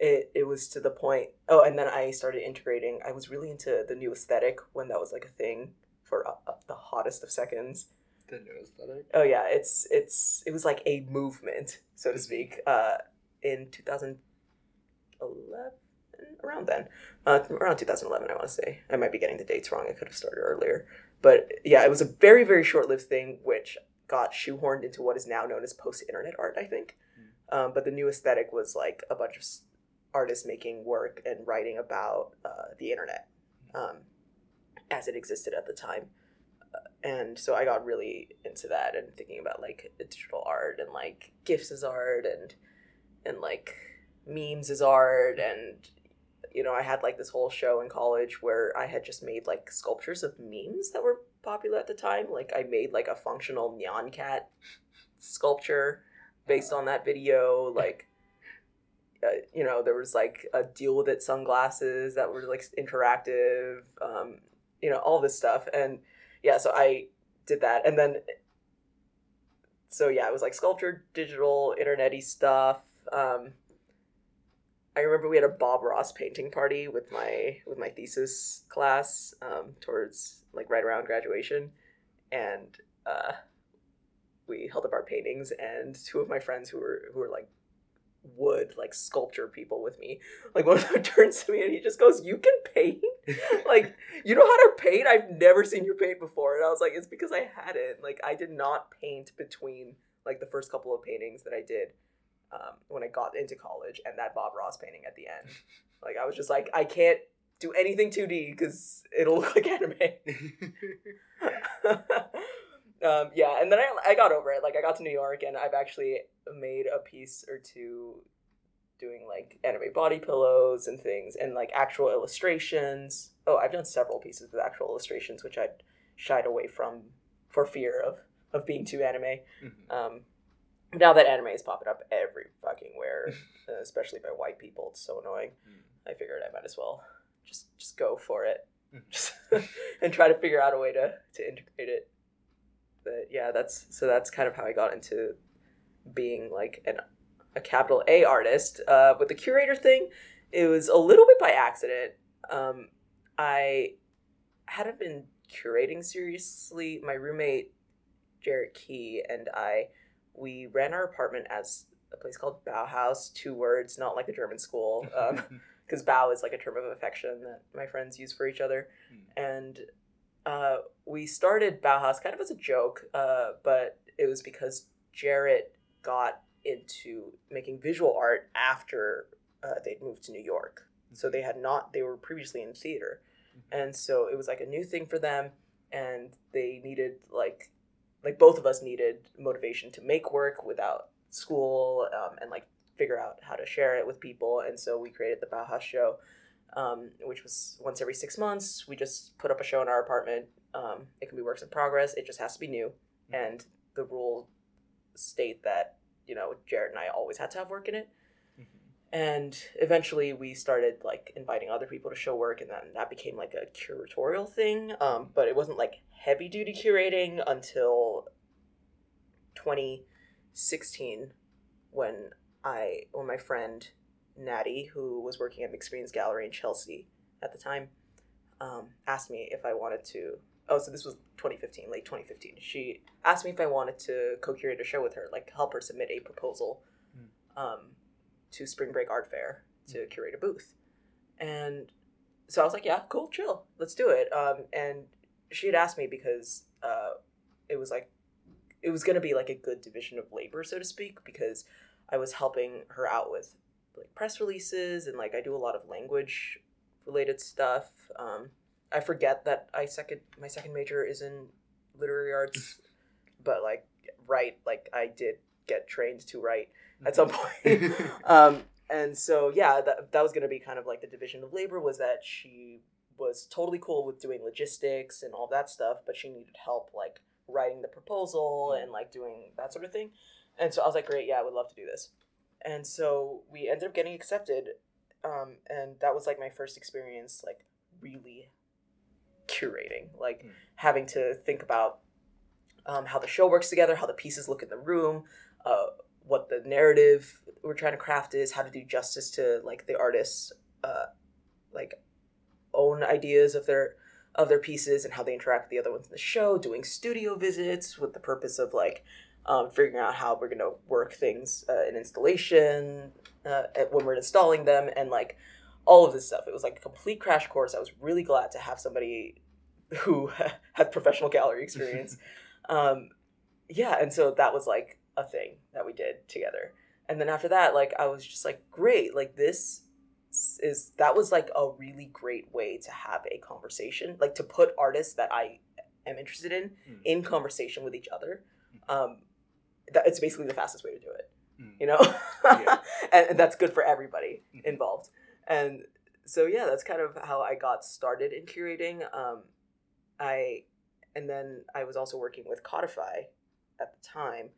it, it was to the point oh and then i started integrating i was really into the new aesthetic when that was like a thing for uh, uh, the hottest of seconds. The new aesthetic. oh yeah it's it's it was like a movement so to speak uh in 2011 around then. Uh around 2011 i want to say. I might be getting the dates wrong. I could have started earlier. But yeah it was a very very short-lived thing which got shoehorned into what is now known as post-internet art i think. Um, but the new aesthetic was like a bunch of artists making work and writing about uh, the internet. Um, as it existed at the time. Uh, and so i got really into that and thinking about like digital art and like gifs as art and and like memes as art. And you know i had like this whole show in college where i had just made like sculptures of memes that were popular at the time. Like i made like a functional neon cat sculpture based on that video. Like uh, you know there was like a deal with it sunglasses that were like interactive. Um, you know all this stuff and yeah so i did that and then so yeah it was like sculpture digital internety stuff um, i remember we had a bob ross painting party with my with my thesis class um, towards like right around graduation and uh, we held up our paintings and two of my friends who were who were like wood like sculpture people with me. Like one of them turns to me and he just goes you can paint? Like you know how to paint? I've never seen you paint before. And i was like it's because i hadn't. Like i did not paint between like the first couple of paintings that i did um, when i got into college and that bob ross painting at the end. Like i was just like i can't do anything 2d because it'll look like anime um, yeah, and then I, I got over it. Like I got to New York, and I've actually made a piece or two doing like anime body pillows and things, and like actual illustrations. Oh, I've done several pieces with actual illustrations, which I shied away from for fear of of being too anime. Mhm. Um, now that anime is popping up every fucking where, uh, especially by white people, it's so annoying. Mm. I figured I might as well just just go for it, just and try to figure out a way to to integrate it. But yeah, that's so that's kind of how I got into being like an a capital A artist. Uh, with the curator thing, it was a little bit by accident. Um, I hadn't been curating seriously. My roommate Jarrett Key and I, we ran our apartment as a place called Bauhaus, two words, not like a German school. Um, because bow is like a term of affection that my friends use for each other. And uh, we started Bauhaus kind of as a joke, uh, but it was because Jarrett got into making visual art after uh, they'd moved to New York. So they had not, they were previously in theater. And so it was like a new thing for them. And they needed, like, like both of us needed motivation to make work without school um, and like figure out how to share it with people. And so we created the Bauhaus show, um, which was once every six months. We just put up a show in our apartment. Um, it can be works in progress. It just has to be new. And the rule state that, you know, Jarrett and I always had to have work in it. Mhm. and eventually we started like inviting other people to show work and then that became like a curatorial thing um, but it wasn't like heavy duty curating until 2016 when i when my friend natty who was working at Mixed Greens gallery in chelsea at the time um, asked me if i wanted to oh so this was 2015 late 2015 she asked me if i wanted to co-curate a show with her like help her submit a proposal um, to Spring Break Art Fair to curate a booth. And so I was like, yeah, cool, chill, let's do it. Um, and she had asked me because uh, it was like, it was going to be like a good division of labor, so to speak, because I was helping her out with like press releases and like I do a lot of language related stuff. Um, I forget that I second my second major is in literary arts, but like write like I did get trained to write at some point. um, and so yeah, that that was gonna be kind of like the division of labor was that she was totally cool with doing logistics and all that stuff, but she needed help like writing the proposal and like doing that sort of thing. And so I was like, great, yeah, I would love to do this. And so we ended up getting accepted, um, and that was like my first experience, like really curating, like Mm. having to think about um, how the show works together, how the pieces look in the room, uh, what the narrative we're trying to craft is, how to do justice to like the artists, uh, like own ideas of their of their pieces and how they interact with the other ones in the show. Doing studio visits with the purpose of like um, figuring out how we're gonna work things uh, in installation uh, at- when we're installing them and like all of this stuff. It was like a complete crash course. I was really glad to have somebody who had professional gallery experience. um, yeah, and so that was like a thing that we did together. And then after that, like I was just like, great, like this is that was like a really great way to have a conversation, like to put artists that I am interested in Mm. in conversation with each other. Um, that it's basically the fastest way to do it, Mm. you know, Yeah. and, and that's good for everybody Mhm. involved. And so yeah, that's kind of how I got started in curating. Um, I and then I was also working with Codify at the time.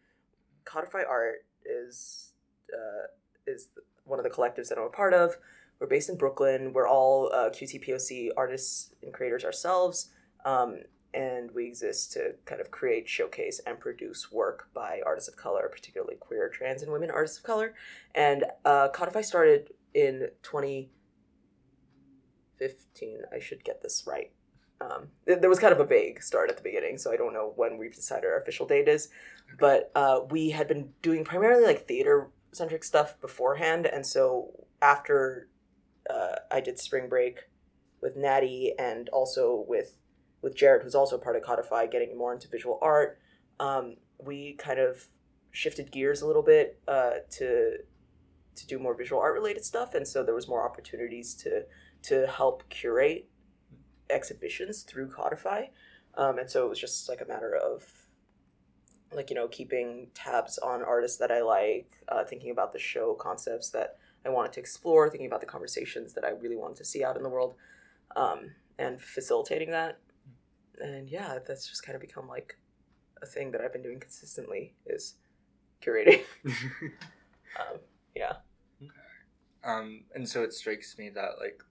Codify Art is uh, is one of the collectives that I'm a part of. We're based in Brooklyn. We're all uh, QTPOC artists and creators ourselves, um, and we exist to kind of create, showcase, and produce work by artists of color, particularly queer, trans, and women artists of color. And uh, Codify started in 2015. I should get this right. Um, th- there was kind of a vague start at the beginning, so I don't know when we've decided our official date is. But uh, we had been doing primarily like theater centric stuff beforehand, and so after uh, I did Spring Break with Natty and also with with Jarrett, who's also part of Codify, getting more into visual art, um, we kind of shifted gears a little bit uh, to to do more visual art related stuff, and so there was more opportunities to to help curate exhibitions through Codify, um, and so it was just like a matter of like you know keeping tabs on artists that I like, uh, thinking about the show concepts that I wanted to explore, thinking about the conversations that I really wanted to see out in the world, um, and facilitating that. And yeah, that's just kind of become like a thing that I've been doing consistently is curating. um, yeah. um, and so it strikes me that like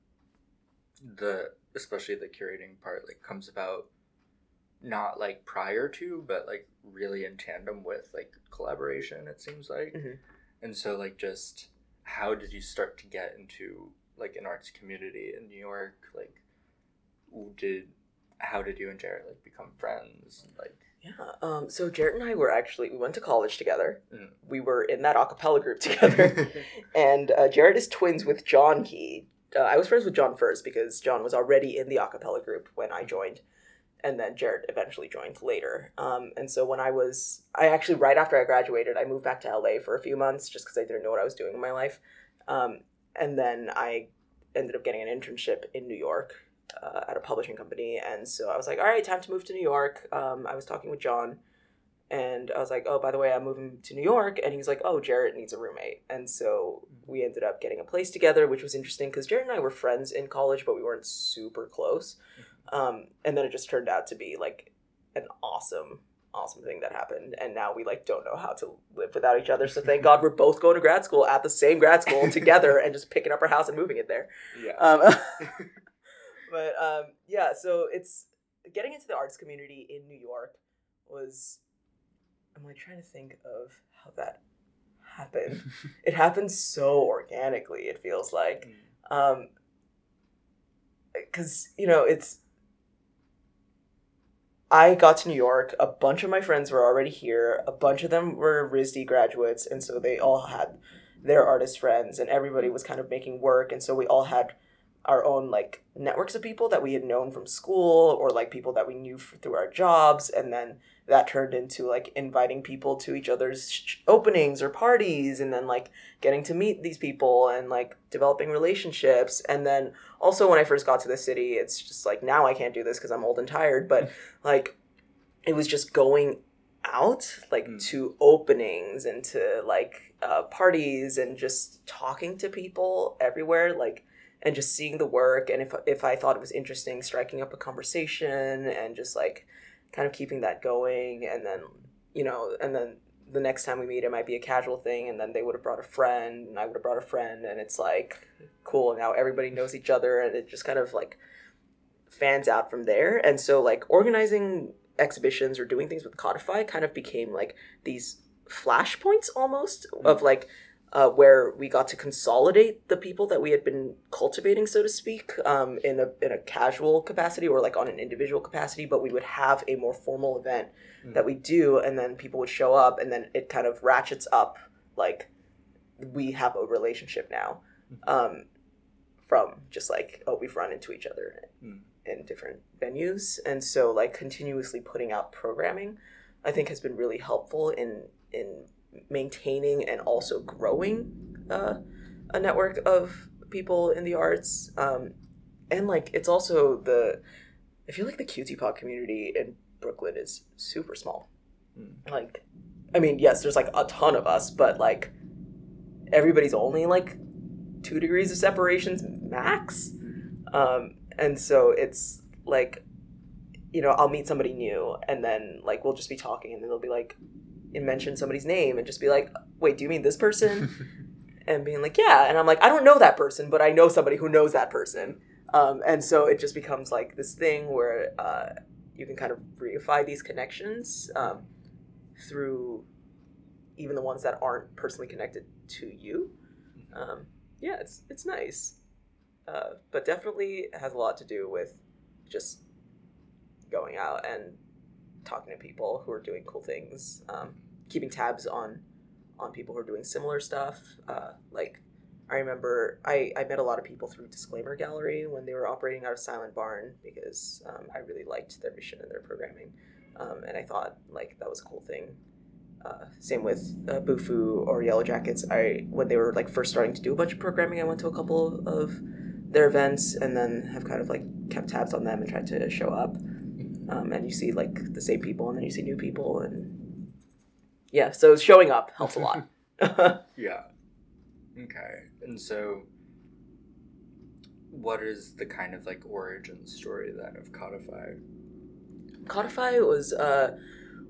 the especially the curating part like comes about not like prior to but like really in tandem with like collaboration it seems like Mhm. and so like just how did you start to get into like an arts community in new york like did how did you and Jarrett like become friends like Yeah. Um, so Jarrett and I were actually we went to college together. Mm. We were in that a cappella group together. and uh, Jarrett is twins with John Key. Uh, I was friends with John first because John was already in the a cappella group when I joined, and then Jared eventually joined later. Um, and so when I was, I actually right after I graduated, I moved back to LA for a few months just because I didn't know what I was doing in my life. Um, and then I ended up getting an internship in New York uh, at a publishing company, and so I was like, all right, time to move to New York. Um, I was talking with John. And I was like, oh, by the way, I'm moving to New York. And he's like, oh, Jarrett needs a roommate. And so we ended up getting a place together, which was interesting because Jarrett and I were friends in college, but we weren't super close. Um, and then it just turned out to be like an awesome, awesome thing that happened and now we like don't know how to live without each other so thank god we're both going to grad school at the same grad school together and just picking up our house and moving it there Yeah. um, but um, yeah so it's getting into the arts community in new york was i'm like trying to think of how that happened. It happened so organically it feels like. Um because you know it's i got to new york a bunch of my friends were already here a bunch of them were risd graduates and so they all had their artist friends and everybody was kind of making work and so we all had our own like networks of people that we had known from school or like people that we knew f- through our jobs and then that turned into like inviting people to each other's sh- openings or parties and then like getting to meet these people and like developing relationships and then also when i first got to the city it's just like now i can't do this because i'm old and tired but like it was just going out like Mm. to openings and to like uh, parties and just talking to people everywhere like and just seeing the work and if if I thought it was interesting striking up a conversation and just like kind of keeping that going and then you know and then the next time we meet it might be a casual thing and then they would have brought a friend and I would have brought a friend and it's like cool now everybody knows each other and it just kind of like fans out from there. And so like organizing exhibitions or doing things with codify kind of became like these flashpoints almost of like uh, where we got to consolidate the people that we had been cultivating, so to speak, um, in a in a casual capacity or like on an individual capacity. But we would have a more formal event Mm. that we do, and then people would show up, and then it kind of ratchets up. Like we have a relationship now, um, from just like oh we've run into each other Mm. in different venues, and so like continuously putting out programming, I think has been really helpful in in maintaining and also growing uh, a network of people in the arts. Um, and like it's also the I feel like the QT POC community in Brooklyn is super small. Mm. Like I mean, yes, there's like a ton of us, but like everybody's only like two degrees of separations max. Um, and so it's like you know, I'll meet somebody new and then like we'll just be talking and then they'll be like and mention somebody's name and just be like, wait, do you mean this person? and being like, yeah. And I'm like, I don't know that person, but I know somebody who knows that person. Um, and so it just becomes like this thing where uh, you can kind of reify these connections um, through even the ones that aren't personally connected to you. Um, yeah, it's it's nice, uh, but definitely has a lot to do with just going out and talking to people who are doing cool things, um, keeping tabs on on people who are doing similar stuff. Uh, like I remember I, I met a lot of people through Disclaimer Gallery when they were operating out of Silent Barn because um, I really liked their mission and their programming, um, and I thought like that was a cool thing. Uh, same with uh, Bufu or Yellow Jackets. I when they were like first starting to do a bunch of programming, I went to a couple of their events and then have kind of like kept tabs on them and tried to show up. Um, and you see like the same people and then you see new people and yeah, so showing up helps a lot. Yeah. Okay. And so, what is the kind of like origin story then of Codify? Codify was uh,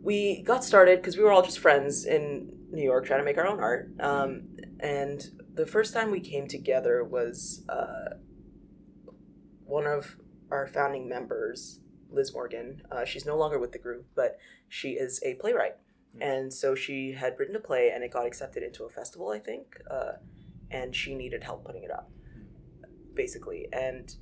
we got started because we were all just friends in New York trying to make our own art. Um, and the first time we came together was uh, one of our founding members, Liz Morgan. Uh, she's no longer with the group, but she is a playwright. And so she had written a play and it got accepted into a festival, I think. Uh, and she needed help putting it up, basically. And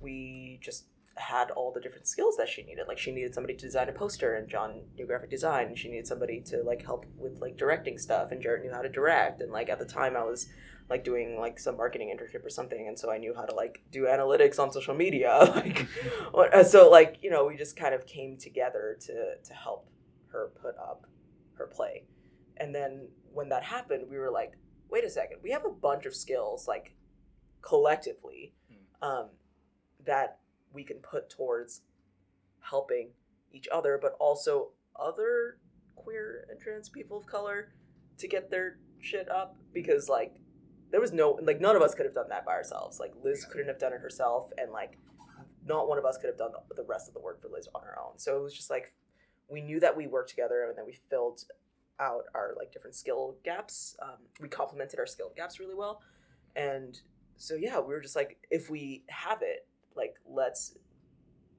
we just had all the different skills that she needed. Like she needed somebody to design a poster, and John knew graphic design. And she needed somebody to like help with like directing stuff, and Jarrett knew how to direct. And like at the time, I was like doing like some marketing internship or something, and so I knew how to like do analytics on social media. like, uh, so like you know, we just kind of came together to to help her put up her play. And then when that happened, we were like, wait a second, we have a bunch of skills like collectively um, that we can put towards helping each other, but also other queer and trans people of color to get their shit up because like there was no like none of us could have done that by ourselves. Like Liz couldn't have done it herself, and like not one of us could have done the, the rest of the work for Liz on her own. So it was just like we knew that we worked together and then we filled out our like different skill gaps. Um, we complemented our skill gaps really well, and so yeah, we were just like, if we have it, like let's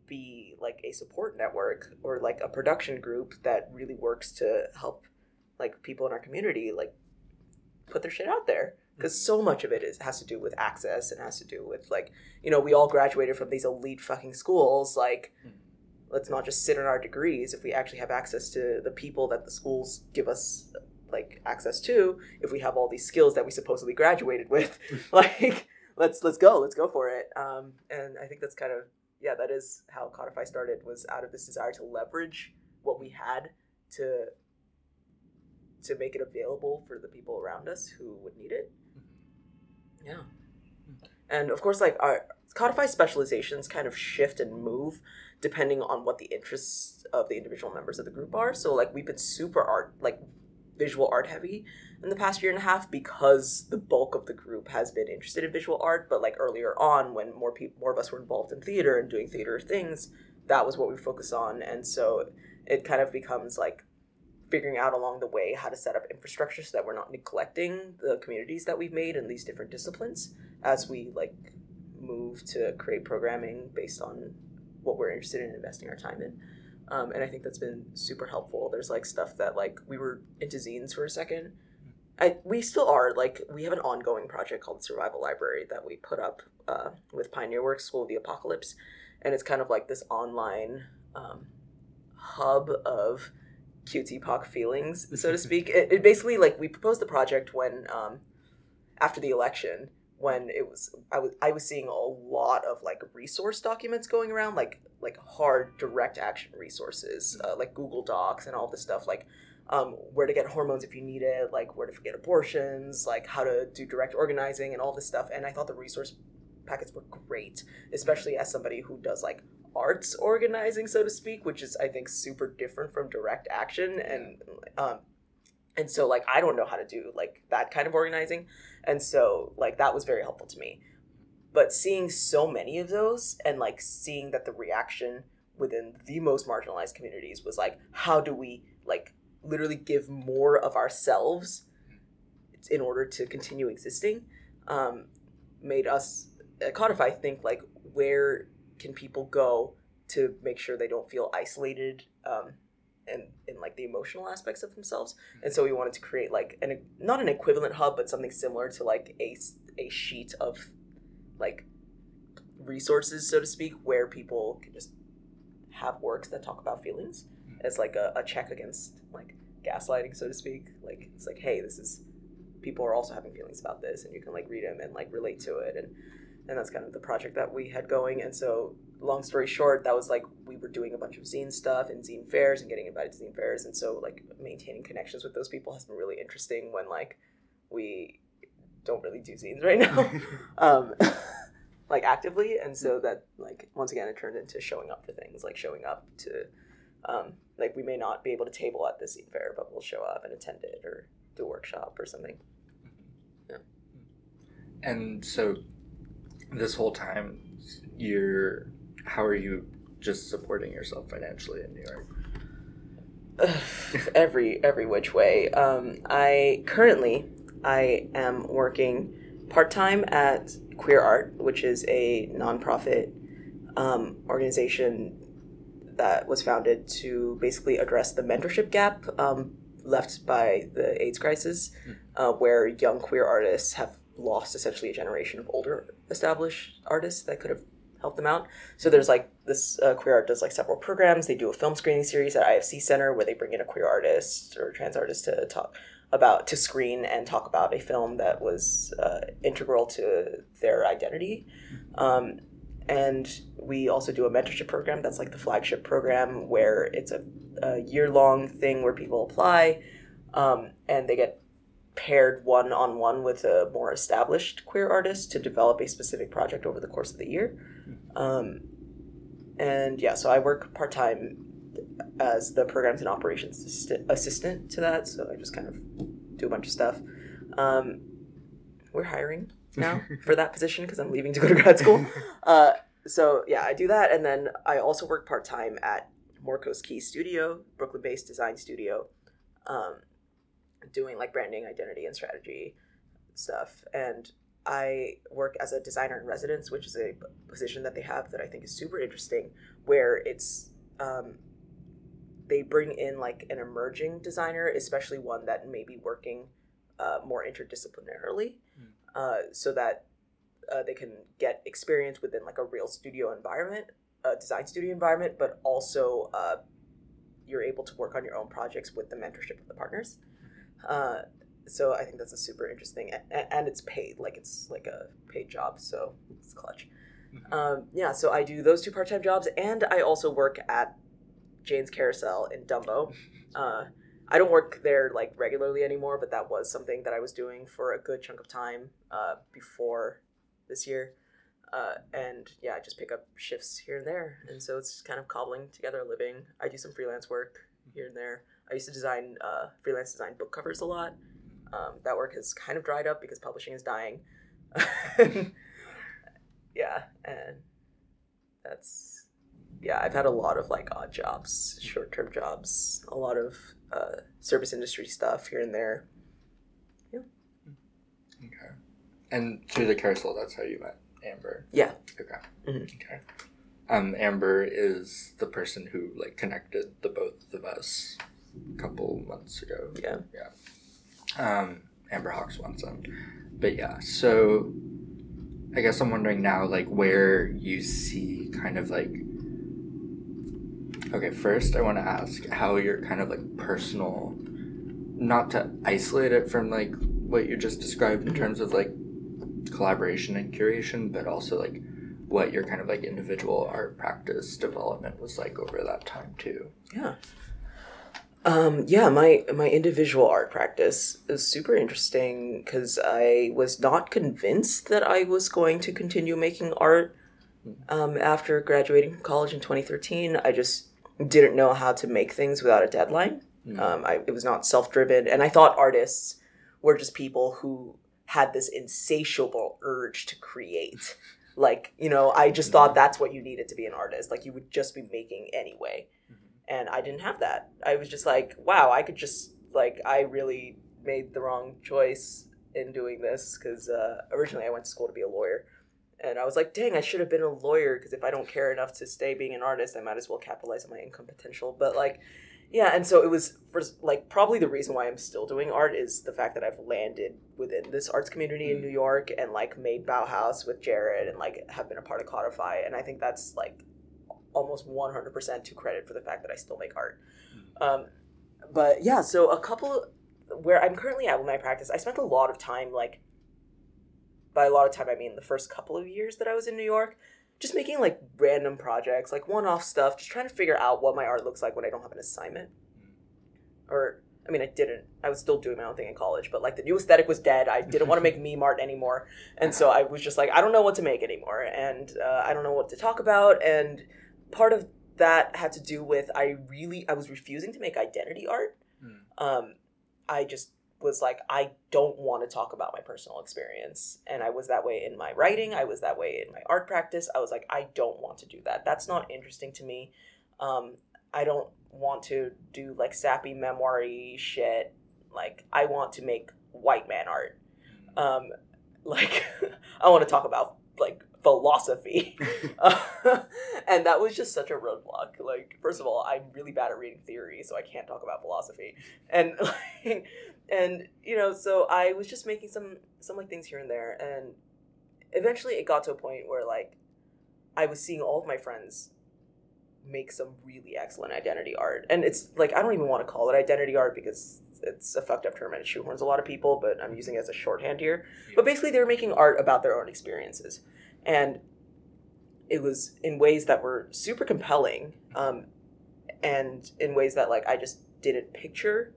be like a support network or like a production group that really works to help like people in our community like put their shit out there because so much of it is has to do with access and has to do with like you know we all graduated from these elite fucking schools like Mhm. Let's not just sit on our degrees. If we actually have access to the people that the schools give us like access to if we have all these skills that we supposedly graduated with like let's let's go let's go for it. Um, and i think that's kind of yeah that is how codify started was out of this desire to leverage what we had to to make it available for the people around us who would need it. Yeah. And of course like our codify specializations kind of shift and move depending on what the interests of the individual members of the group are. So like we've been super art like visual art heavy in the past year and a half because the bulk of the group has been interested in visual art. But like earlier on when more people more of us were involved in theater and doing theater things that was what we focus on. And so it kind of becomes like figuring out along the way how to set up infrastructure so that we're not neglecting the communities that we've made in these different disciplines as we like move to create programming based on what we're interested in investing our time in. Um, and i think that's been super helpful. There's like stuff that like we were into zines for a second. I, we still are like we have an ongoing project called survival library that we put up uh, with pioneer works school of the apocalypse. And it's kind of like this online um, hub of QT POC feelings, so to speak. It, it basically like we proposed the project when um, after the election when it was I was I was seeing a lot of like resource documents going around like like hard direct action resources uh, like Google Docs and all this stuff like um, where to get hormones if you need it like where to get abortions like how to do direct organizing and all this stuff and I thought the resource packets were great especially as somebody who does like arts organizing so to speak which is I think super different from direct action and um, and so like i don't know how to do like that kind of organizing. And so like that was very helpful to me. But seeing so many of those and like seeing that the reaction within the most marginalized communities was like how do we like literally give more of ourselves in order to continue existing um, made us at codify think like where can people go to make sure they don't feel isolated um, and in like the emotional aspects of themselves. Mm-hmm. And so we wanted to create like an not an equivalent hub but something similar to like a, a sheet of like resources so to speak where people can just have works that talk about feelings. Mm-hmm. As like a, a check against like gaslighting so to speak. Like it's like hey this is people are also having feelings about this and you can like read them and like relate to it. And and that's kind of the project that we had going. And so long story short that was like we were doing a bunch of zine stuff and zine fairs and getting invited to zine fairs. And so like maintaining connections with those people has been really interesting when like we don't really do zines right now um like actively. And so that like once again it turned into showing up for things like showing up to um like we may not be able to table at the zine fair but we'll show up and attend it or do a workshop or something. Yeah. And so, this whole time, you're how are you just supporting yourself financially in New York? every every which way. Um, I currently I am working part time at Queer Art, which is a nonprofit um, organization that was founded to basically address the mentorship gap um, left by the AIDS crisis, uh, where young queer artists have lost essentially a generation of older established artists that could have helped them out. So there's like this uh, queer art does like several programs. They do a film screening series at IFC Center where they bring in a queer artist or trans artist to talk about to screen and talk about a film that was uh, integral to their identity. Um, and we also do a mentorship program that's like the flagship program where it's a, a year long thing where people apply um, and they get paired one on one with a more established queer artist to develop a specific project over the course of the year. Um, and yeah, so I work part time as the programs and operations assistant, assistant to that. So I just kind of do a bunch of stuff. Um, we're hiring now for that position because I'm leaving to go to grad school. Uh, so yeah, I do that, and then I also work part time at Morcos Key Studio, Brooklyn based design studio, um, doing like branding, identity, and strategy stuff. And I work as a designer in residence, which is a position that they have that I think is super interesting, where it's um, they bring in like an emerging designer, especially one that may be working uh, more interdisciplinarily, Mm. uh, so that uh, they can get experience within like a real studio environment, a design studio environment, but also uh, you're able to work on your own projects with the mentorship of the partners. So I think that's a super interesting, and, and it's paid, like it's like a paid job, so it's clutch. Mhm. Um, yeah, so I do those two part time jobs, and I also work at Jane's Carousel in Dumbo. Uh, I don't work there like regularly anymore, but that was something that I was doing for a good chunk of time uh, before this year. Uh, and yeah, I just pick up shifts here and there, and so it's kind of cobbling together a living. I do some freelance work here and there. I used to design uh, freelance design book covers a lot. Um, that work has kind of dried up because publishing is dying. yeah, and that's yeah. I've had a lot of like odd jobs, short term jobs, a lot of uh, service industry stuff here and there. Yeah. Okay. And through the carousel, that's how you met Amber. Yeah. Okay. Mhm. Okay. Um, Amber is the person who like connected the both of us a couple months ago. Yeah. Yeah. Um, Amber Hawk Swanson. But yeah, so I guess I'm wondering now, like, where you see kind of like. Okay, first I want to ask how your kind of like personal, not to isolate it from like what you just described in terms of like collaboration and curation, but also like what your kind of like individual art practice development was like over that time too. Yeah. Um, yeah, my my individual art practice is super interesting because I was not convinced that I was going to continue making art um, after graduating from college in 2013. I just didn't know how to make things without a deadline. Mm. Um, I, it was not self driven, and I thought artists were just people who had this insatiable urge to create. Like, you know, I just thought that's what you needed to be an artist. Like, you would just be making anyway and I didn't have that. I was just like, wow, I could just like I really made the wrong choice in doing this because uh, originally I went to school to be a lawyer, and I was like, dang, I should have been a lawyer because if I don't care enough to stay being an artist, I might as well capitalize on my income potential. But like, yeah, and so it was for like probably the reason why I'm still doing art is the fact that I've landed within this arts community in Mm. New York and like made Bauhaus with Jarrett and like have been a part of Codify, and I think that's like almost 100% to credit for the fact that I still make art. Um, but yeah, so a couple where I'm currently at with my practice, I spent a lot of time like by a lot of time I mean the first couple of years that I was in New York, just making like random projects, like one-off stuff, just trying to figure out what my art looks like when I don't have an assignment. Or I mean, I didn't. I was still doing my own thing in college, but like the new aesthetic was dead. I didn't want to make meme art anymore, and so I was just like, I don't know what to make anymore, and uh, I don't know what to talk about. And part of that had to do with I really I was refusing to make identity art. Mm. Um, I just was like, I don't want to talk about my personal experience, and I was that way in my writing. I was that way in my art practice. I was like, I don't want to do that. That's not interesting to me. Um, I don't want to do like sappy memoiry shit. Like I want to make white man art. Um, like I want to talk about like philosophy, and that was just such a roadblock. Like first of all, I'm really bad at reading theory, so I can't talk about philosophy, and like, and you know, so I was just making some some like things here and there, and eventually it got to a point where like I was seeing all of my friends make some really excellent identity art. And it's like I don't even want to call it identity art because it's a fucked up term and it shoehorns a lot of people, but I'm using it as a shorthand here. But basically they're making art about their own experiences. And it was in ways that were super compelling, um, and in ways that like I just didn't picture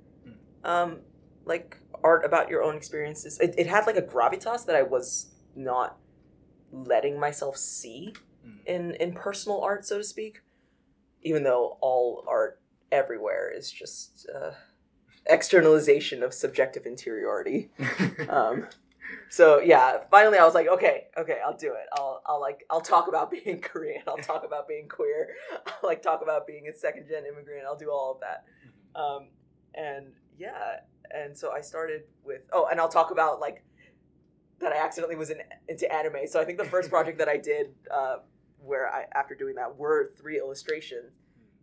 um, like art about your own experiences. It, it had like a gravitas that I was not letting myself see Mm. in in personal art, so to speak. Even though all art everywhere is just uh, externalization of subjective interiority. Um, so yeah, finally I was like, okay, okay, I'll do it. I'll I'll like I'll talk about being Korean. I'll talk about being queer. I'll like talk about being a second gen immigrant. I'll do all of that. Um, and yeah, and so I started with oh, and I'll talk about like that I accidentally was in, into anime. So I think the first project that I did, uh, where I after doing that, were three illustrations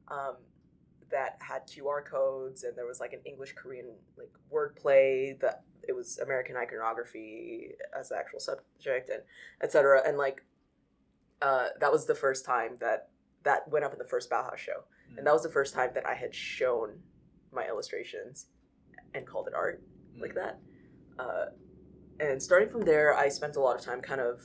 um, that had QR codes, and there was like an English Korean like wordplay that it was American iconography as the actual subject, and etc. And like uh, that was the first time that that went up in the first Bauhaus show, and that was the first time that I had shown my illustrations and called it art like that. Uh, and starting from there, I spent a lot of time kind of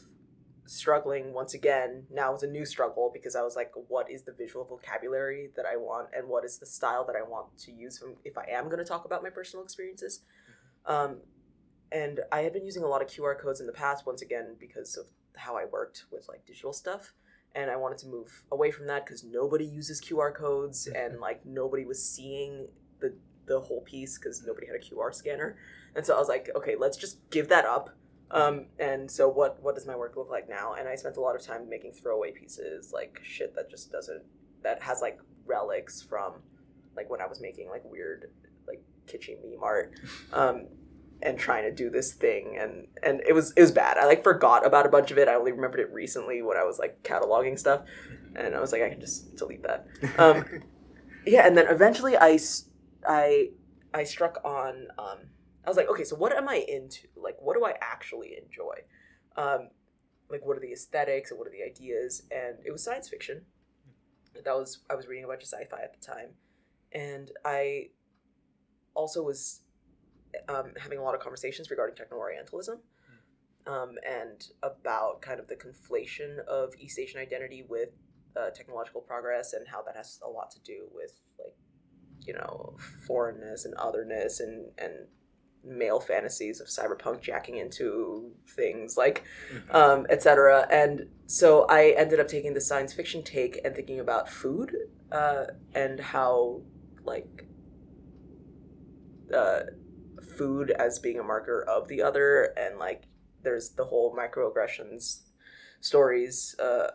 struggling once again. Now was a new struggle because I was like, what is the visual vocabulary that I want, and what is the style that I want to use from, if I am going to talk about my personal experiences. Um, and I had been using a lot of QR codes in the past, once again, because of how I worked with like digital stuff. And I wanted to move away from that because nobody uses QR codes and like nobody was seeing the the whole piece because nobody had a QR scanner. And so I was like, okay, let's just give that up. Um, and so what what does my work look like now? And I spent a lot of time making throwaway pieces, like shit that just doesn't that has like relics from like when I was making like weird like kitschy meme art. Um, and trying to do this thing and and it was it was bad. I like forgot about a bunch of it. I only remembered it recently when I was like cataloging stuff, and I was like I can just delete that. Um, yeah, and then eventually I I I struck on um I was like, okay, so what am I into? Like what do I actually enjoy? Um like what are the aesthetics and what are the ideas? And it was science fiction. That was I was reading a bunch of sci-fi at the time. And I also was um, having a lot of conversations regarding techno Orientalism um, and about kind of the conflation of East Asian identity with uh, technological progress and how that has a lot to do with like you know foreignness and otherness and and male fantasies of cyberpunk jacking into things like um, etc. And so I ended up taking the science fiction take and thinking about food uh, and how like uh, food as being a marker of the other, and like there's the whole microaggressions stories uh,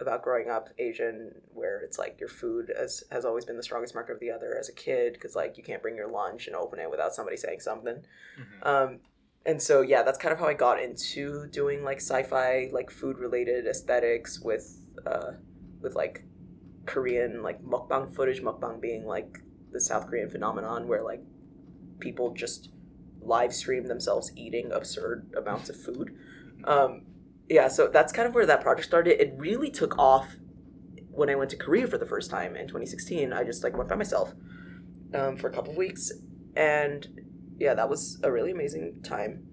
about growing up Asian, where it's like your food has has always been the strongest marker of the other as a kid, because like you can't bring your lunch and open it without somebody saying something. Um, and so yeah, that's kind of how I got into doing like sci-fi, like food related aesthetics with uh, with like Korean like mukbang footage. Mukbang being like the South Korean phenomenon where like people just live stream themselves eating absurd amounts of food. Um, yeah, so that's kind of where that project started. It really took off when I went to Korea for the first time in 2016. I just like went by myself um, for a couple of weeks, and yeah, that was a really amazing time.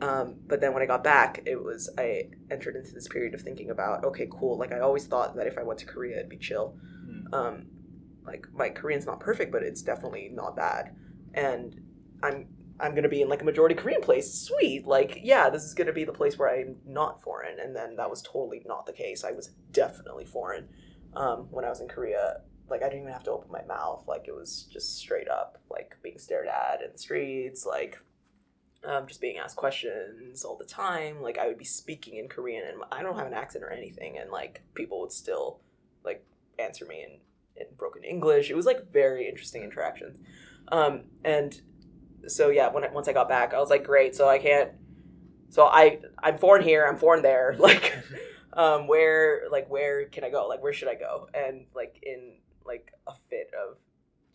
Um, but then when I got back, it was I entered into this period of thinking about okay, cool. Like I always thought that if I went to Korea, it'd be chill. Um, like my Korean's not perfect, but it's definitely not bad. And I'm I'm gonna be in like a majority Korean place. Sweet, like yeah, this is gonna be the place where I'm not foreign. And then that was totally not the case. I was definitely foreign um, when I was in Korea. Like I didn't even have to open my mouth. Like it was just straight up like being stared at in the streets. Like um, just being asked questions all the time. Like I would be speaking in Korean and I don't have an accent or anything, and like people would still like answer me in in broken English. It was like very interesting interactions. Um, and so yeah, when I, once I got back, I was like, great. So I can't. So I I'm foreign here. I'm foreign there. Like, um, where like where can I go? Like where should I go? And like in like a fit of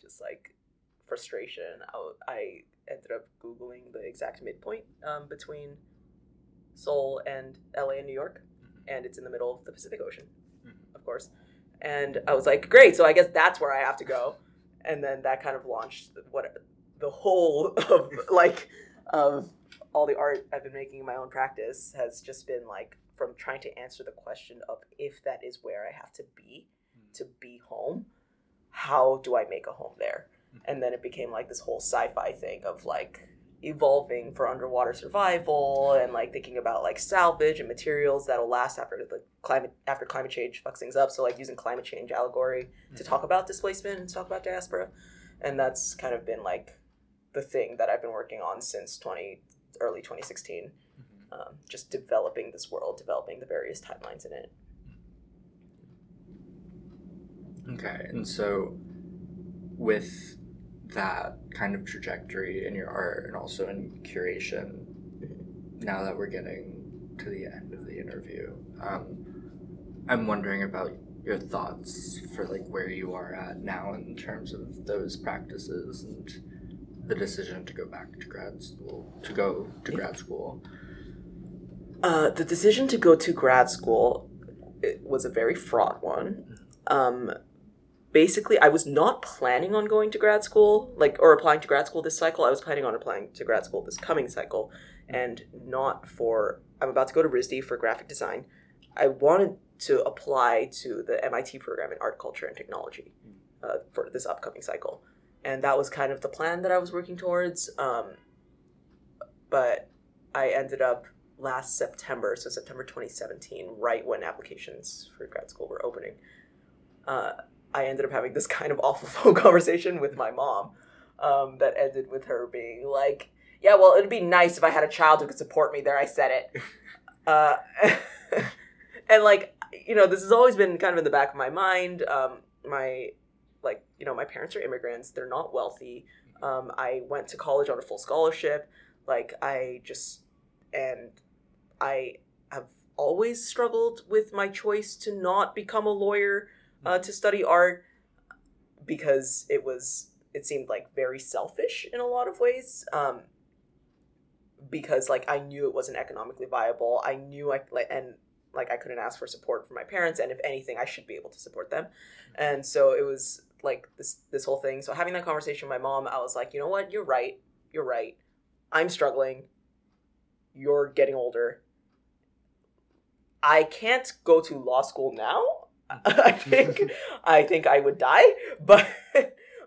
just like frustration, I, I ended up googling the exact midpoint um, between Seoul and LA and New York, and it's in the middle of the Pacific Ocean, of course. And I was like, great. So I guess that's where I have to go. And then that kind of launched what the whole of like of all the art I've been making in my own practice has just been like from trying to answer the question of if that is where I have to be hmm. to be home, how do I make a home there? Hmm. And then it became like this whole sci-fi thing of like evolving for underwater survival and like thinking about like salvage and materials that'll last after the climate after climate change fucks things up. So like using climate change allegory to hmm. talk about displacement and talk about diaspora, and that's kind of been like the thing that I've been working on since 20 early 2016. Um, just developing this world, developing the various timelines in it. Okay, and so with that kind of trajectory in your art and also in curation, now that we're getting to the end of the interview, um, I'm wondering about your thoughts for like where you are at now in terms of those practices and the decision to go back to grad school, to go to grad school. Uh, the decision to go to grad school it was a very fraught one. Um, basically, I was not planning on going to grad school, like or applying to grad school this cycle. I was planning on applying to grad school this coming cycle, and not for. I'm about to go to RISD for graphic design. I wanted to apply to the MIT program in art, culture, and technology uh, for this upcoming cycle, and that was kind of the plan that I was working towards. Um, but I ended up last September, so September 2017, right when applications for grad school were opening. Uh, I ended up having this kind of awful phone conversation with my mom um, that ended with her being like, "Yeah, well, it'd be nice if I had a child who could support me." There, I said it. Uh, and like, you know, this has always been kind of in the back of my mind. Um, my like, you know, my parents are immigrants. They're not wealthy. Um, I went to college on a full scholarship. Like, I just and I have always struggled with my choice to not become a lawyer uh, to study art because it was it seemed like very selfish in a lot of ways um, because like i knew it wasn't economically viable i knew i like and like i couldn't ask for support from my parents and if anything i should be able to support them and so it was like this this whole thing. So having that conversation with my mom i was like you know what? You're right. You're right. I'm struggling. You're getting older. I can't go to law school now. I think I think I would die, but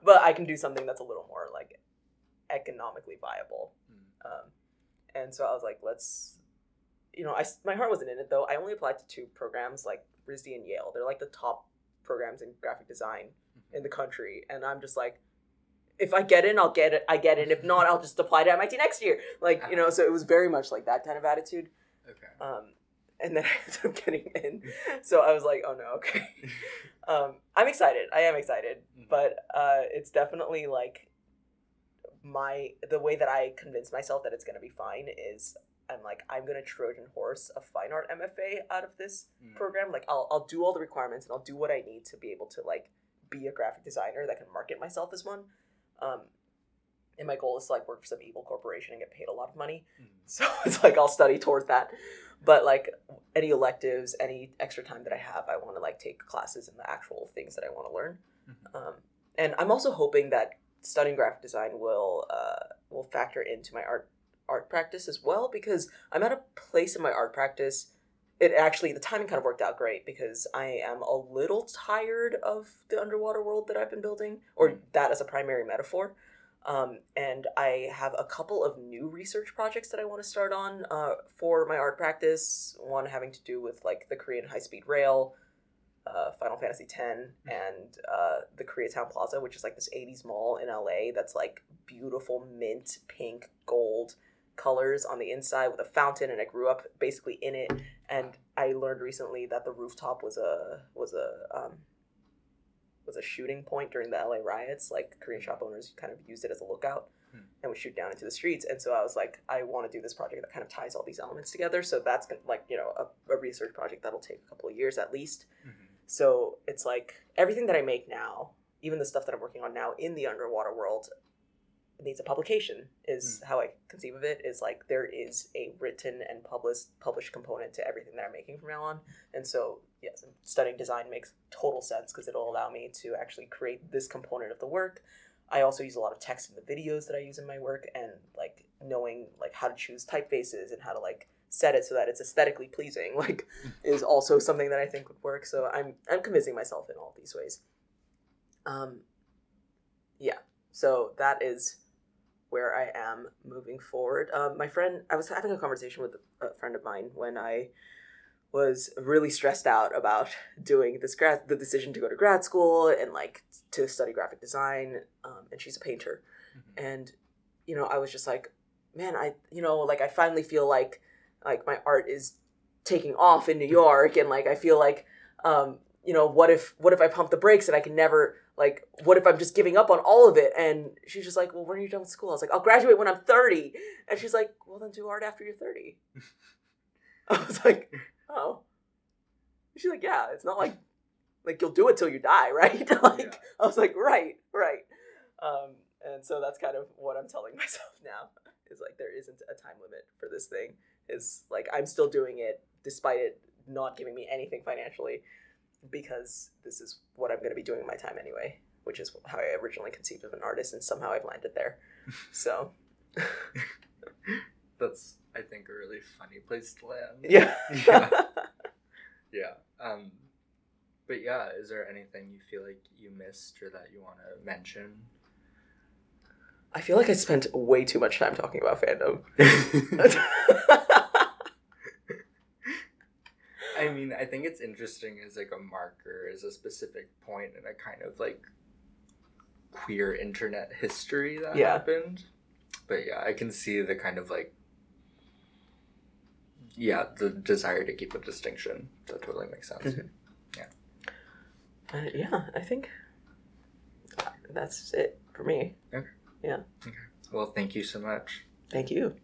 but I can do something that's a little more like economically viable. Um, and so I was like, let's, you know, I my heart wasn't in it though. I only applied to two programs, like RISD and Yale. They're like the top programs in graphic design in the country, and I'm just like. If I get in, I'll get it. I get in. If not, I'll just apply to MIT next year. Like you know, so it was very much like that kind of attitude. Okay. Um, and then I ended up getting in. So I was like, oh no, okay. Um, I'm excited. I am excited, but uh, it's definitely like my the way that I convince myself that it's gonna be fine is I'm like I'm gonna Trojan horse a fine art MFA out of this Mm. program. Like I'll I'll do all the requirements and I'll do what I need to be able to like be a graphic designer that can market myself as one. Um, and my goal is to like work for some evil corporation and get paid a lot of money. Mm. So it's like I'll study towards that. But like any electives, any extra time that I have, I want to like take classes in the actual things that I want to learn. Mhm. Um, and I'm also hoping that studying graphic design will uh, will factor into my art art practice as well because I'm at a place in my art practice. It actually the timing kind of worked out great because I am a little tired of the underwater world that I've been building, or Mm. that as a primary metaphor. Um, and I have a couple of new research projects that I want to start on uh, for my art practice. One having to do with like the Korean high speed rail, uh, Final Fantasy X, and uh, the Koreatown Plaza, which is like this 80s mall in LA that's like beautiful mint, pink, gold colors on the inside with a fountain. And I grew up basically in it. And I learned recently that the rooftop was a was a um, was a shooting point during the LA riots. Like Korean shop owners kind of used it as a lookout Hmm. and would shoot down into the streets. And so I was like, I want to do this project that kind of ties all these elements together. So that's gonna, like you know a, a research project that'll take a couple of years at least. Mhm. So it's like everything that I make now, even the stuff that I'm working on now in the underwater world, needs a publication. Is how I conceive of it. Is like there is a written and published published component to everything that I'm making from now on. And so yes, studying design makes total sense because it'll allow me to actually create this component of the work. I also use a lot of text in the videos that I use in my work, and like knowing like how to choose typefaces and how to like set it so that it's aesthetically pleasing like is also something that I think would work. So I'm I'm convincing myself in all these ways. Um, yeah. So that is where I am moving forward. Um, my friend, I was having a conversation with a friend of mine when I was really stressed out about doing this grad the decision to go to grad school and like to study graphic design um, and she's a painter Mhm. and you know i was just like man, I you know like I finally feel like like my art is taking off in New York, and like I feel like um, you know what if what if I pump the brakes and I can never like what if I'm just giving up on all of it? And she's just like, well, when are you done with school? I was like, I'll graduate when I'm 30, and she's like, well, then do art after you're 30. I was like, oh. She's like, yeah, it's not like like you'll do it till you die, right? like Yeah. I was like, right, right. Um, and so that's kind of what I'm telling myself now is like there isn't a time limit for this thing. Is like I'm still doing it despite it not giving me anything financially because this is what I'm going to be doing my time anyway, which is how I originally conceived of an artist, and somehow I've landed there. So That's I think a really funny place to land. yeah, Yeah. Yeah. Um but yeah, is there anything you feel like you missed or that you want to mention? I feel like I spent way too much time talking about fandom. I mean, I think it's interesting as like a marker, as a specific point in a kind of like queer internet history that Yeah. happened. But yeah, I can see the kind of like yeah, the desire to keep a distinction. That totally makes sense. Mhm. Uh, yeah, I think that's it for me. Okay. Yeah. Okay. Well, thank you so much. Thank you.